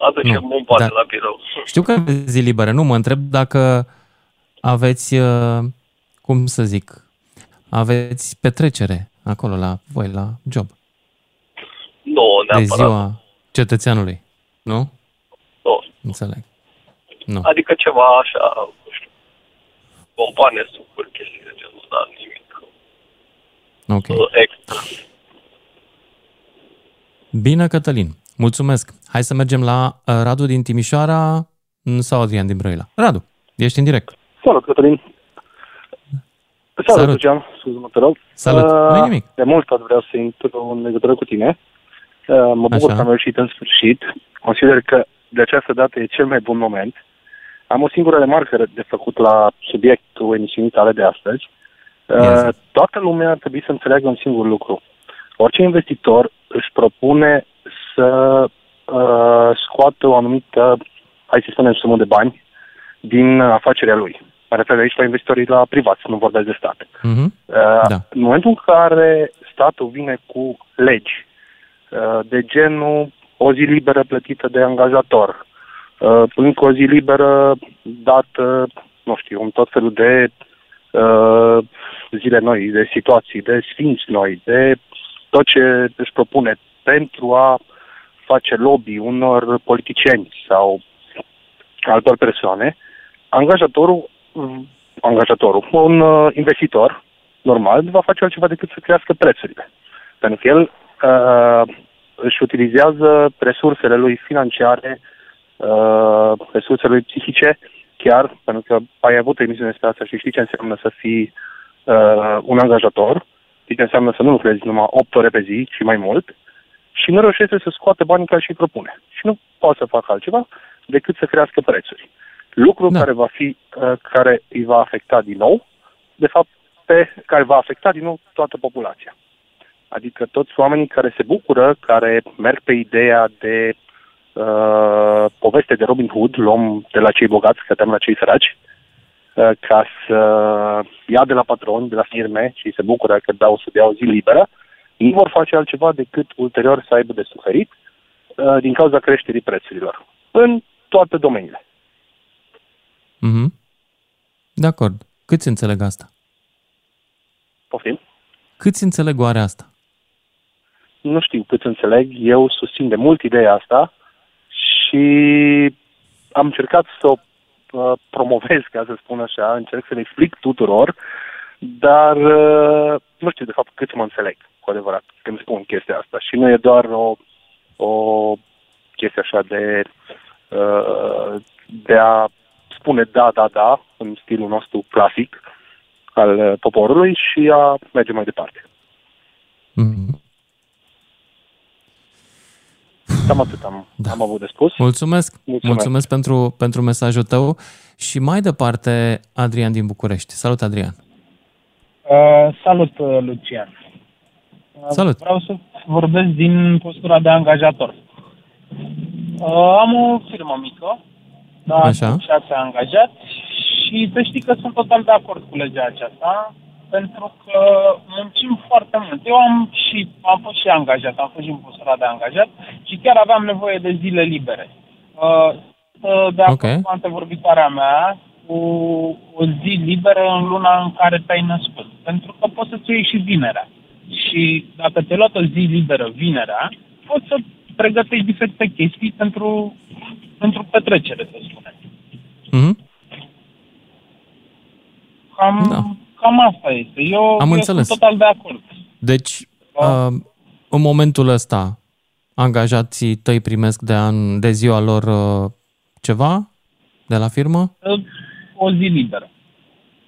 Aducem Nu, un bani dar- la birou. Știu că aveți zi liberă, nu mă întreb dacă aveți, uh, cum să zic, aveți petrecere acolo la voi, la job, Nu, de neapărat. ziua cetățeanului, nu? Nu. Înțeleg. Nu. Adică ceva așa, nu știu, bomboane, sucuri, chestii de genul, dar nimic Ok. uh, extra. Bine, Cătălin. Mulțumesc. Hai să mergem la uh, Radu din Timișoara mm, sau Adrian din Brăila. Radu, ești în direct. Salut, Cătălin. Salut, Salut. Lucian. Scuză-mă, te rog. Salut. Uh, Nu-i nimic. De mult tot vreau să intru în legătură cu tine. Uh, mă bucur Așa. că am reușit în sfârșit. Consider că de această dată e cel mai bun moment. Am o singură remarcă de făcut la subiectul emisiunii tale de astăzi. Uh, toată lumea ar trebui să înțeleagă un singur lucru. Orice investitor își propune să uh, scoată o anumită, hai să spunem, sumă de bani din afacerea lui. Mă refer aici la investitorii la privați, nu vorbesc de stat. Mm-hmm. Uh, da. În momentul în care statul vine cu legi uh, de genul o zi liberă plătită de angajator, uh, încă o zi liberă dată, nu știu, în tot felul de uh, zile noi, de situații, de sfinți noi, de tot ce își propune pentru a face lobby unor politicieni sau altor persoane, angajatorul, angajatorul un uh, investitor normal, nu va face altceva decât să crească prețurile. Pentru că el uh, își utilizează resursele lui financiare, uh, resursele lui psihice, chiar, pentru că ai avut o emisiune despre asta și știi ce înseamnă să fii uh, un angajator, știi ce înseamnă să nu lucrezi numai 8 ore pe zi, ci mai mult, și nu reușește să scoate banii care și propune. Și nu poate să facă altceva decât să crească prețuri. Lucru da. care va fi, uh, care îi va afecta din nou, de fapt, pe care va afecta din nou toată populația. Adică toți oamenii care se bucură, care merg pe ideea de uh, poveste de Robin Hood, luăm de la cei bogați, cădem la cei săraci, uh, ca să ia de la patroni, de la firme și se bucură că dau să dea o zi liberă, nu vor face altceva decât ulterior să aibă de suferit uh, din cauza creșterii prețurilor în toate domeniile. Mhm. De acord. Câți înțeleg asta? Poftim? Câți înțeleg oare asta? Nu știu cât înțeleg, eu susțin de mult ideea asta și am încercat să o uh, promovez, ca să spun așa, încerc să le explic tuturor, dar uh, nu știu de fapt cât mă înțeleg cu adevărat când spun chestia asta. Și nu e doar o, o chestie așa de, uh, de a spune da, da, da, în stilul nostru clasic al uh, poporului și a merge mai departe. Mm-hmm. Cam atât am, da. am avut de spus. Mulțumesc, mulțumesc, mulțumesc pentru, pentru mesajul tău și mai departe Adrian din București. Salut, Adrian! Uh, salut, uh, Lucian! Uh, salut! Vreau să vorbesc din postura de angajator. Uh, am o firmă mică, da, Așa. șase angajați și să știi că sunt total de acord cu legea aceasta, pentru că muncim foarte mult. Eu am și am fost și angajat, am fost și în postura de angajat și chiar aveam nevoie de zile libere. Uh, uh, de acord Ok. cu antevorbitoarea mea, cu o zi liberă în luna în care te-ai născut. Pentru că poți să-ți iei și vinerea. Și dacă te-ai luat o zi liberă vinerea, poți să pregătești diferite chestii pentru, pentru petrecere, să spunem. Mhm. Cam, da. Cam asta este. Eu, Am eu înțeles. sunt total de acord. Deci, uh, în momentul ăsta, angajații tăi primesc de, an, de ziua lor uh, ceva de la firmă? O zi liberă.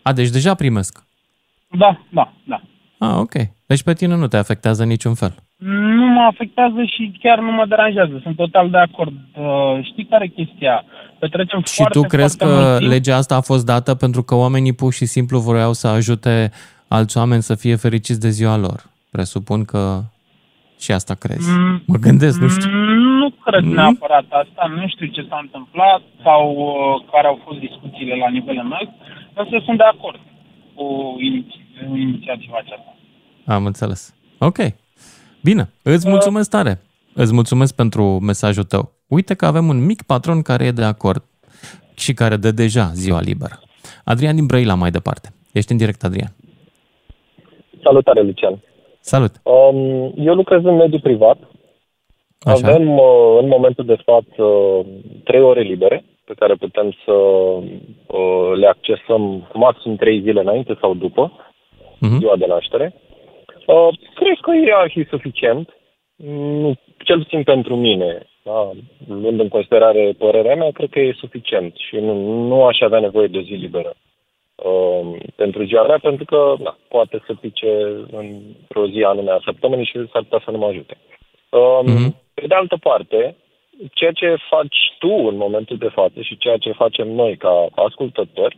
A, deci deja primesc. Da, da, da. Ah, ok. Deci pe tine nu te afectează niciun fel. Nu mă afectează și chiar nu mă deranjează. Sunt total de acord. Uh, știi care e chestia? Petrecem Și foarte, tu crezi foarte că mult timp. legea asta a fost dată pentru că oamenii pur și simplu vreau să ajute alți oameni să fie fericiți de ziua lor? Presupun că și asta crezi. Mm, Mă gândesc, nu știu. Nu cred Mm? neapărat asta. Nu știu ce s-a întâmplat sau uh, care au fost discuțiile la nivel înalt. Însă sunt de acord cu iniți- inițiativa aceasta. Am înțeles. Ok. Bine, îți mulțumesc tare. Îți mulțumesc pentru mesajul tău. Uite că avem un mic patron care e de acord și care dă deja ziua liberă. Adrian din Brăila mai departe. Ești în direct, Adrian. Salutare, Lucian. Salut. Um, eu lucrez în mediul privat. Așa. Avem uh, în momentul de față trei ore libere pe care putem să uh, le accesăm maxim trei zile înainte sau după Mhm. ziua de naștere. Uh, cred că e ar fi suficient, nu, cel puțin pentru mine, da, luând în considerare părerea mea, cred că e suficient și nu, nu aș avea nevoie de o zi liberă uh, pentru ziua mea, pentru că na, poate să pice într-o zi anume a săptămânii și s-ar putea să nu mă ajute. Uh, Pe de altă parte, ceea ce faci tu în momentul de față și ceea ce facem noi ca ascultători,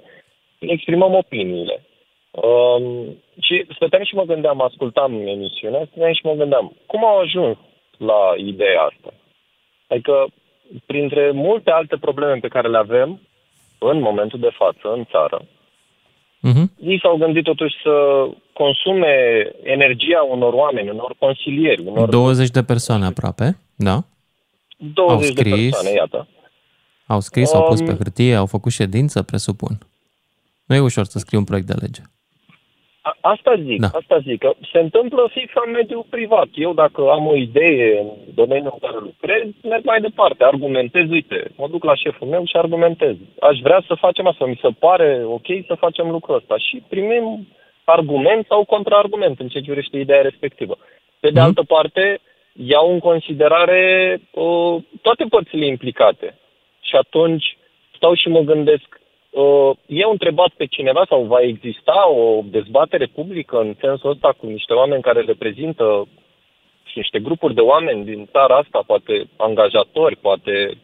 ne exprimăm opiniile. Um, și stăteam și mă gândeam, ascultam emisiunea, stăteam și mă gândeam, cum au ajuns la ideea asta? Adică, printre multe alte probleme pe care le avem în momentul de față, în țară, Mhm. ei s-au gândit totuși să consume energia unor oameni, unor consilieri, unor 20 de persoane aproape, da? 20 au de scris. persoane, iată. Au scris, au pus pe Um, hârtie, au făcut ședință, presupun. Nu e ușor să scrii un proiect de lege. A- Asta zic, Da. da. asta zic, că se întâmplă fix în mediul privat. Eu dacă am o idee în domeniul în care lucrez, merg mai departe, argumentez, uite, mă duc la șeful meu și argumentez. Aș vrea să facem asta, mi se pare ok să facem lucrul ăsta și primim argument sau contraargument în ce privește ideea respectivă. Pe de altă parte, iau în considerare uh, toate părțile implicate. Și atunci stau și mă gândesc, uh, eu întrebat pe cineva sau va exista o dezbatere publică în sensul ăsta cu niște oameni care reprezintă sunt niște grupuri de oameni din țara asta, poate angajatori, poate...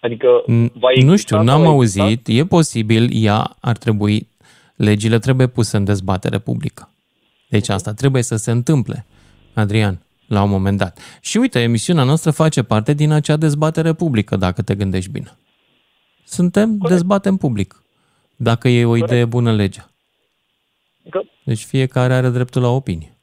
Adică va Nu exista știu, sau n-am va auzit. E posibil, ea ar trebui, legile trebuie puse în dezbatere publică. Deci asta trebuie să se întâmple, Adrian, la un moment dat. Și uite, emisiunea noastră face parte din acea dezbatere publică, dacă te gândești bine. Suntem, dezbatem public, dacă e o idee bună legea. Că, Deci fiecare are dreptul la opinie.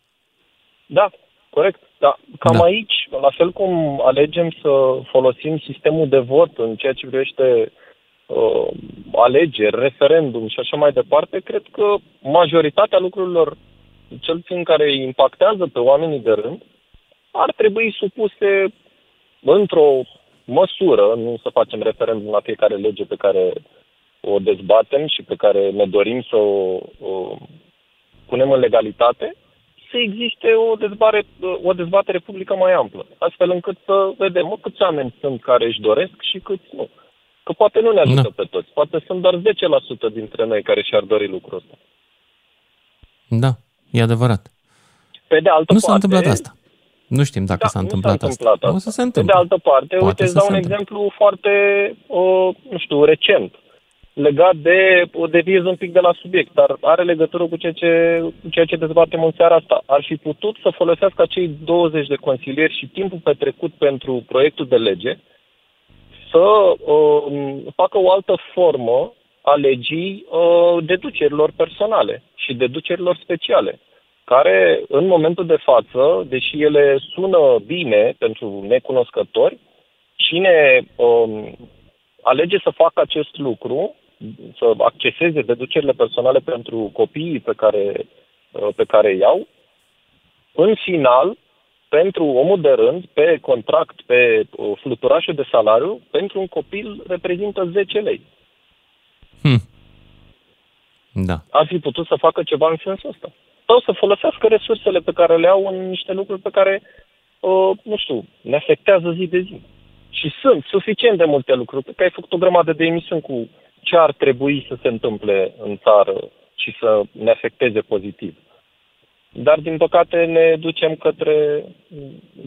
da, corect. Da, cam Da. aici, la fel cum alegem să folosim sistemul de vot în ceea ce privește uh, alegeri, referendum și așa mai departe, cred că majoritatea lucrurilor, cel puțin care îi impactează pe oamenii de rând, ar trebui supuse într-o măsură, nu să facem referendum la fiecare lege pe care o dezbatem și pe care ne dorim să o, o punem în legalitate, să existe o dezbatere, o dezbatere publică mai amplă, astfel încât să vedem mă, câți oameni sunt care își doresc și câți nu. Că poate nu ne ajută Da. pe toți, poate sunt doar 10% dintre noi care și-ar dori lucrul ăsta. Da, e adevărat. Pe de altă Nu parte, s-a întâmplat asta. Nu știm dacă s-a nu întâmplat, s-a întâmplat asta. asta. O să se Pe întâmple. de altă parte, Poate uite, îți să dau se un întâmple. exemplu foarte, uh, nu știu, recent, legat de, o deviez un pic de la subiect, dar are legătură cu ceea ce, cu ceea ce dezbatem în seara asta. Ar fi putut să folosească acei 20 de consilieri și timpul petrecut pentru proiectul de lege să uh, facă o altă formă a legii uh, deducerilor personale și deducerilor speciale care în momentul de față, deși ele sună bine pentru necunoscători, cine um, alege să facă acest lucru, să acceseze deducerile personale pentru copiii pe care, uh, pe care îi iau, în final, pentru omul de rând, pe contract, pe uh, fluturașul de salariu, pentru un copil reprezintă 10 lei. Da. ar fi putut să facă ceva în sensul ăsta. Sau să folosească resursele pe care le au în niște lucruri pe care, uh, nu știu, ne afectează zi de zi. Și sunt suficient de multe lucruri, pe că ai făcut o grămadă de emisiuni cu ce ar trebui să se întâmple în țară și să ne afecteze pozitiv. Dar, din păcate, ne ducem către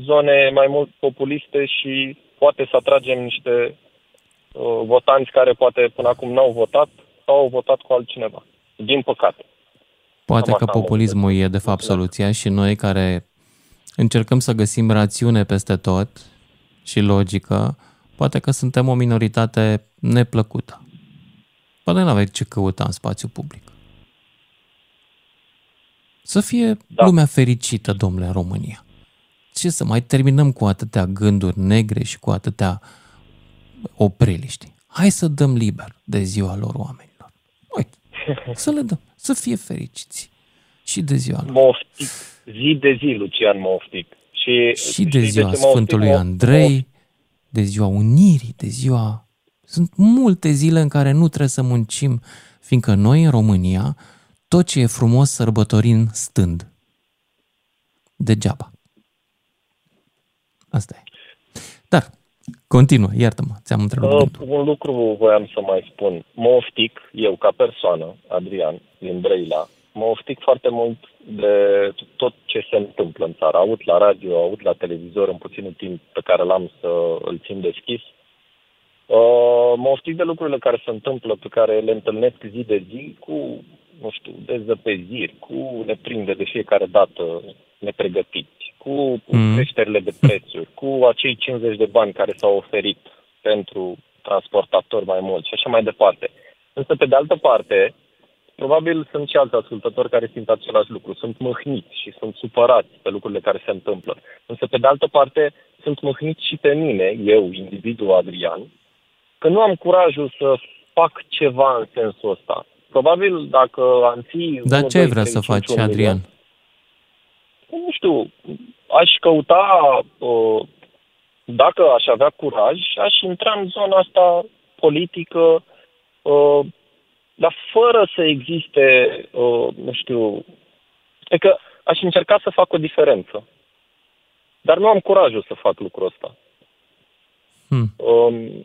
zone mai mult populiste și poate să atragem niște uh, votanți care poate până acum n-au votat sau au votat cu altcineva. Din păcate. Poate Cam că asta am populismul e de fapt soluția și noi care încercăm să găsim rațiune peste tot și logică, poate că suntem o minoritate neplăcută. Poate nu aveți ce căuta în spațiu public. Să fie da. lumea fericită, domnule, în România. Ce să mai terminăm cu atâtea gânduri negre și cu atâtea opreliști? Hai să dăm liber de ziua lor oamenilor. Uite, <laughs> să le dăm, să fie fericiți. Și de ziua lor. Moftic. Zi de zi, Lucian Moftic. Și, Și de știi ziua ce mă Sfântului oftic? Andrei, de ziua Unirii, de ziua... Sunt multe zile în care nu trebuie să muncim, fiindcă noi în România tot ce e frumos sărbătorim stând. Degeaba. Asta e. Dar, continuă, iartă-mă, ți-am întrebat. Uh, un lucru voiam să mai spun. Mă oftic, eu ca persoană, Adrian, din Brăila, mă oftic foarte mult de tot ce se întâmplă în țară. Aud la radio, aud la televizor în puținul timp pe care l-am să îl țin deschis. Uh, mă oftic de lucrurile care se întâmplă, pe care le întâlnesc zi de zi, cu, nu știu, dezăpeziri, cu ne prinde de fiecare dată nepregătiți, cu Mm. creșterile de prețuri, cu acei 50 de bani care s-au oferit pentru transportatori mai mulți și așa mai departe. Însă, pe de altă parte, probabil sunt și alți ascultători care simt același lucru. Sunt mâhniți și sunt supărați pe lucrurile care se întâmplă. Însă, pe de altă parte, sunt mâhniți și pe mine, eu, individul Adrian, că nu am curajul să fac ceva în sensul ăsta. Probabil dacă am fi... Dar 1, ce ai 2, vrea 3, să 5, faci, un milion, Adrian? nu știu, aș căuta, uh, dacă aș avea curaj, aș intra în zona asta politică, uh, dar fără să existe, uh, nu știu, e că aș încerca să fac o diferență. Dar nu am curajul să fac lucrul ăsta. Hmm. Um,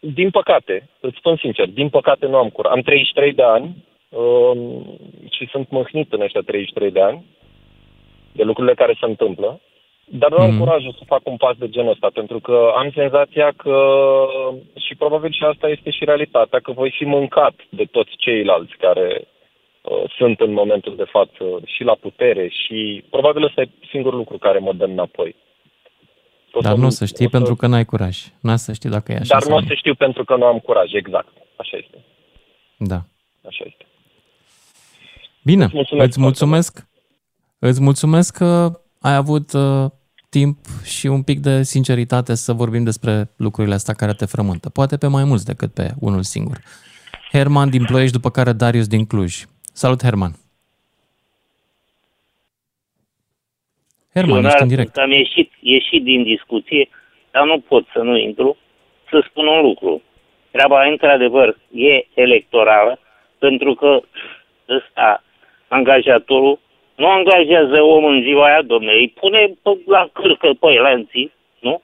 din păcate, îți spun sincer, din păcate nu am curaj. Am 33 de ani um, și sunt mâhnit în ăștia 33 de ani de lucrurile care se întâmplă, dar nu am Mhm. curajul să fac un pas de genul ăsta, pentru că am senzația că, și probabil și asta este și realitatea, că voi fi mâncat de toți ceilalți care uh, sunt în momentul de față și la putere și probabil ăsta e singurul lucru care mă dă înapoi. O Dar să- nu o să știi o să- pentru că n-ai curaj. N-ai să știi dacă e așa Dar sau nu o nu. să știu pentru că nu am curaj, exact. Așa este. Da. Așa este. Bine, Îți mulțumesc îți mulțumesc, îți mulțumesc că ai avut uh, timp și un pic de sinceritate să vorbim despre lucrurile astea care te frământă. Poate pe mai mulți decât pe unul singur. Herman din Ploiești, după care Darius din Cluj. Salut, Herman! Herman, ești în direct. Am ieșit, ieșit din discuție, dar nu pot să nu intru, să spun un lucru. Treaba, într-adevăr, e electorală, pentru că ăsta, angajatorul, nu angajează om în ziua aia, domne, îi pune pe- la cârcă pe elanții, nu?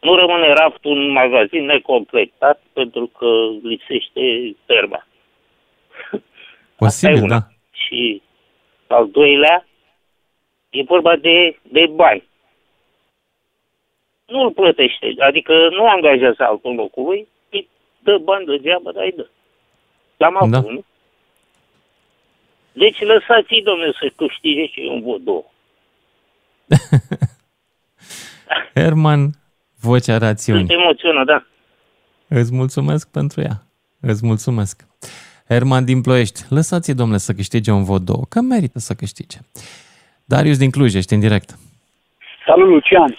Nu rămâne raftul în magazin necompletat pentru că lipsește terma. <laughs> Posibil, una. da. Și al doilea, e vorba de, de bani. Nu îl plătește, adică nu angajează altul locului, îi dă bani degeaba, dar îi dă. L-am avut, Da. nu? Deci lăsați-i, domnule, să câștige și un vot două. <laughs> Herman, vocea rațiunii. Sunt emoționat, da. Îți mulțumesc pentru ea. Îți mulțumesc. Herman din Ploiești, lăsați-i, domnule, să câștige un vot două, că merită să câștige. Darius din Cluj, ești în direct. Salut, Lucian!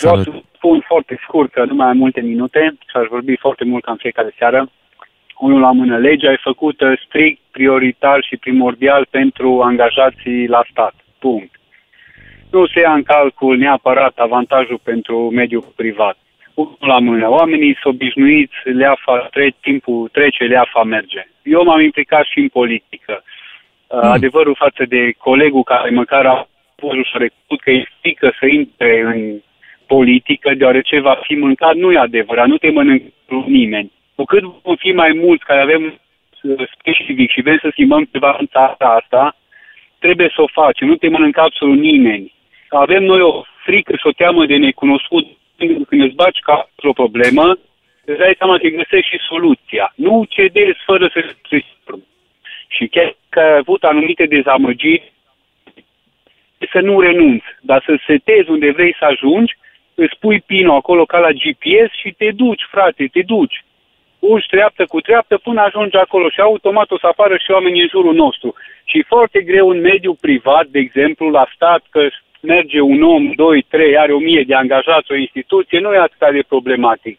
Vreau Salut. să spun foarte scurt că nu mai am multe minute și aș vorbi foarte mult ca în fiecare seară. Unul la mână, legea e făcută strict, prioritar și primordial pentru angajații la stat. Punct. Nu se ia în calcul neapărat avantajul pentru mediul privat. Unul la mână. Oamenii sunt obișnuiți, leafa, tre- timpul trece, leafa merge. Eu m-am implicat și în politică. Uh, Adevărul față de colegul care măcar a pus și a recunoscut că e frică să intre în politică, deoarece va fi mâncat, nu e adevărat, nu te mănâncă nimeni. Cu cât vom fi mai mulți care avem uh, specific și vrem să schimbăm ceva în țara asta, trebuie să o facem, nu te mănâncă absolut nimeni. Avem noi o frică și o teamă de necunoscut. Când îți baci ca o problemă, îți dai seama că găsești și soluția. Nu cedezi fără să se Și chiar că ai avut anumite dezamăgiri, să nu renunți, dar să setezi unde vrei să ajungi, îți pui pinul acolo ca la GPS și te duci, frate, te duci. Urci treaptă cu treaptă până ajungi acolo și automat o să apară și oamenii în jurul nostru. Și e foarte greu în mediul privat, de exemplu, la stat, că merge un om, doi, trei, are o mie de angajați, o instituție, nu e atât de problematic.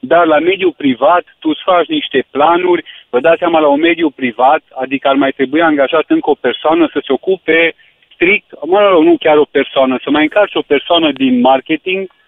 Dar la mediul privat, tu îți faci niște planuri, vă dați seama la un mediu privat, adică ar mai trebui angajat încă o persoană să se ocupe strict, mă rog, nu chiar o persoană, să mai încarci o persoană din marketing, uh,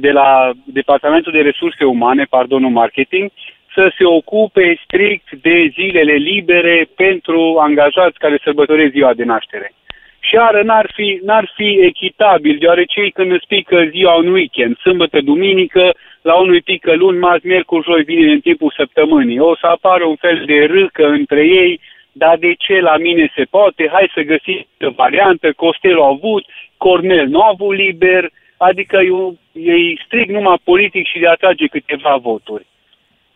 de la Departamentul de Resurse Umane, pardon, nu marketing, să se ocupe strict de zilele libere pentru angajați care sărbătoresc ziua de naștere. Și iară n-ar fi, n-ar fi echitabil, deoarece ei când îți pică ziua un weekend, sâmbătă, duminică, la unul îi pică luni, marți, miercuri, joi, vine în timpul săptămânii. O să apară un fel de râcă între ei, dar de ce la mine se poate? Hai să găsim o variantă, Costel a avut, Cornel nu a avut liber, adică e, un- e strict numai politic și de a atrage câteva voturi.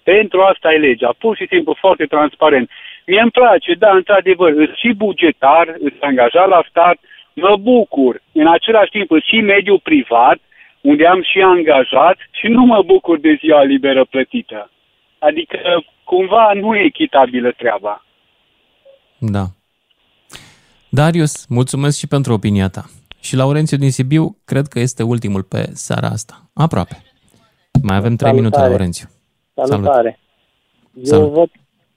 Pentru asta e legea, pur și simplu foarte transparent. Mie îmi place, da, într-adevăr, îți și bugetar, îți angajat la stat, mă bucur. În același timp, îți și mediul privat, unde am și angajat și nu mă bucur de ziua liberă plătită. Adică, cumva, nu e echitabilă treaba. Da. Darius, mulțumesc și pentru opinia ta. Și Laurențiu din Sibiu, cred că este ultimul pe seara asta. Aproape. Mai avem 3 minute, Salutare. Laurențiu. Salutare. Eu Salut. văd,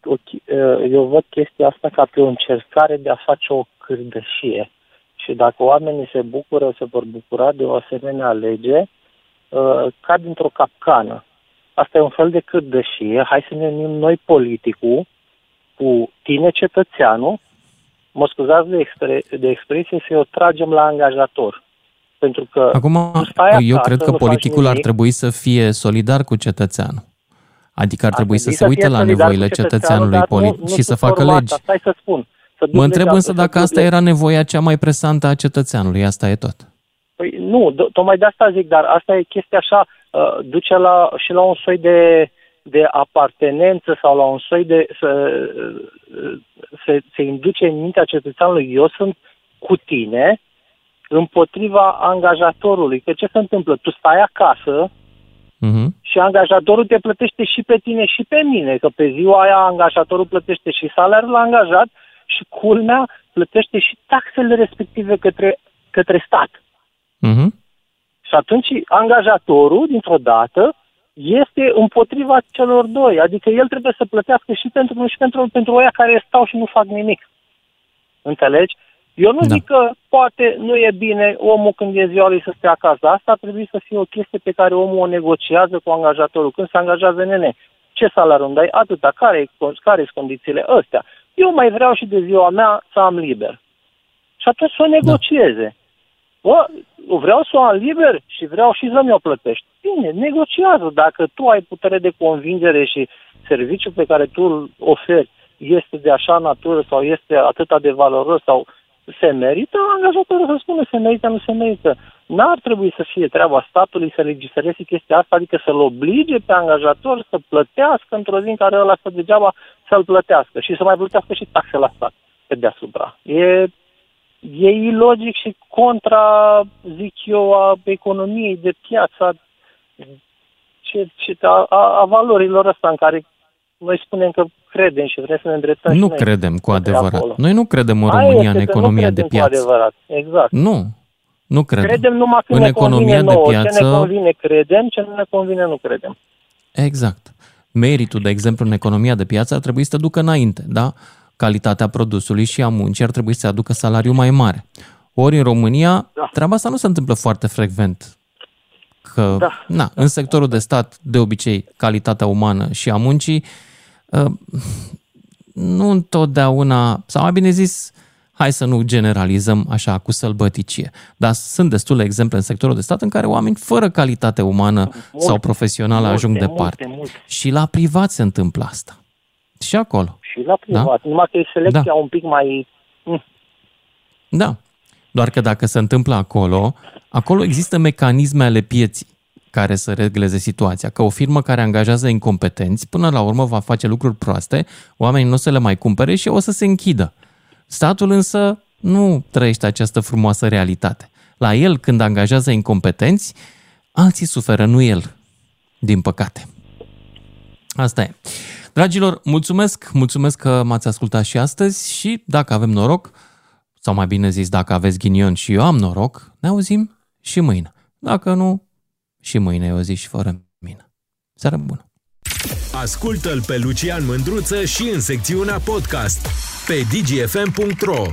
o chi- eh, eu văd chestia asta ca pe o încercare de a face o cârdășie. Și dacă oamenii se bucură, se vor bucura de o asemenea lege, eh, cad într-o capcană. Asta e un fel de cârdășie. Hai să ne unim noi politicul cu tine, cetățeanul, mă scuzați de, expre- de expresie, să o tragem la angajator. Pentru că Acum, tu stai eu acasă, cred că nu faci politicul ar nimic. trebui să fie solidar cu cetățeanul. Adică ar trebui să trebui se să uite fie la solidar cu nevoile cetățeanul, cetățeanului dar nu- politic nu și să sub facă forma legi. asta. Stai să spun. dubleze Mă întreb însă asta, dacă să asta dubleze. era nevoia cea mai presantă a cetățeanului, asta e tot. Păi nu, do- tocmai de asta zic, dar asta e chestia așa, uh, duce la, și la un soi de, de apartenență sau la un soi de... să, uh, se, se induce în mintea cetățeanului, eu sunt cu tine împotriva angajatorului. Că ce se întâmplă? Tu stai acasă Mhm. și angajatorul te plătește și pe tine și pe mine, că pe ziua aia angajatorul plătește și salariul la angajat și culmea plătește și taxele respective către, către stat. Mhm. Și atunci angajatorul, dintr-o dată, este împotriva celor doi. Adică el trebuie să plătească și pentru unul și pentru, pentru oia care stau și nu fac nimic. Înțelegi? Eu nu da. zic că poate nu e bine omul când e ziua lui să stea acasă. Asta ar trebui să fie o chestie pe care omul o negociază cu angajatorul. Când se angajează nene, ce salariu îmi dai? Atâta. Care sunt condițiile? Astea. Eu mai vreau și de ziua mea să am liber. Și atunci să o negocieze. Da. Bă, vreau să o am liber și vreau și să mi-o plătești. Bine, negociază. Dacă tu ai putere de convingere și serviciul pe care tu îl oferi este de așa natură sau este atât de valoros sau se merită, angajatorul să spună se merită, nu se merită. N-ar trebui să fie treaba statului să legifereze chestia asta, adică să-l oblige pe angajator să plătească într-o zi în care ăla stă degeaba să-l plătească și să mai plătească și taxe la stat pe deasupra. E e ilogic și contra, zic eu, a economiei de piață, ce, ce, a, a, a valorilor ăsta în care noi spunem că credem și vrem să ne îndreptăm și Nu noi credem cu către adevărat. acolo. Noi nu credem în Aia România este în că nu economia de credem cu piață. adevărat. Exact. Nu, nu credem. Credem numai când în ne economia convine de nouă. piață, Ce ne convine credem, ce nu ne convine nu credem. Exact. Meritul, de exemplu, în economia de piață ar trebui să te ducă înainte, da? Calitatea produsului și a muncii ar trebui să aducă salariu mai mare. Ori în România, da. treaba asta nu se întâmplă foarte frecvent. Că, da. na, în sectorul de stat, de obicei, calitatea umană și a muncii uh, nu întotdeauna, sau mai bine zis, hai să nu generalizăm așa cu sălbăticie, dar sunt destule exemple în sectorul de stat în care oameni fără calitate umană multe, sau profesională multe, ajung multe, departe. multe. Și la privat se întâmplă asta. Și acolo. Și la privat. Da? Numai că e selecția Da. un pic mai... Mm. Da. Doar că dacă se întâmplă acolo, acolo există mecanisme ale pieții care să regleze situația. Că o firmă care angajează incompetenți, până la urmă va face lucruri proaste, oamenii nu o să le mai cumpere și o să se închidă. Statul însă nu trăiește această frumoasă realitate. La el, când angajează incompetenți, alții suferă, nu el, din păcate. Asta e. Dragilor, mulțumesc, mulțumesc că m-ați ascultat și astăzi și dacă avem noroc, sau mai bine zis, dacă aveți ghinion și eu am noroc, ne auzim și mâine. Dacă nu, și mâine e o zi și fără mine. Seară bună! Ascultă-l pe Lucian Mândruță și în secțiunea podcast pe dgfm.ro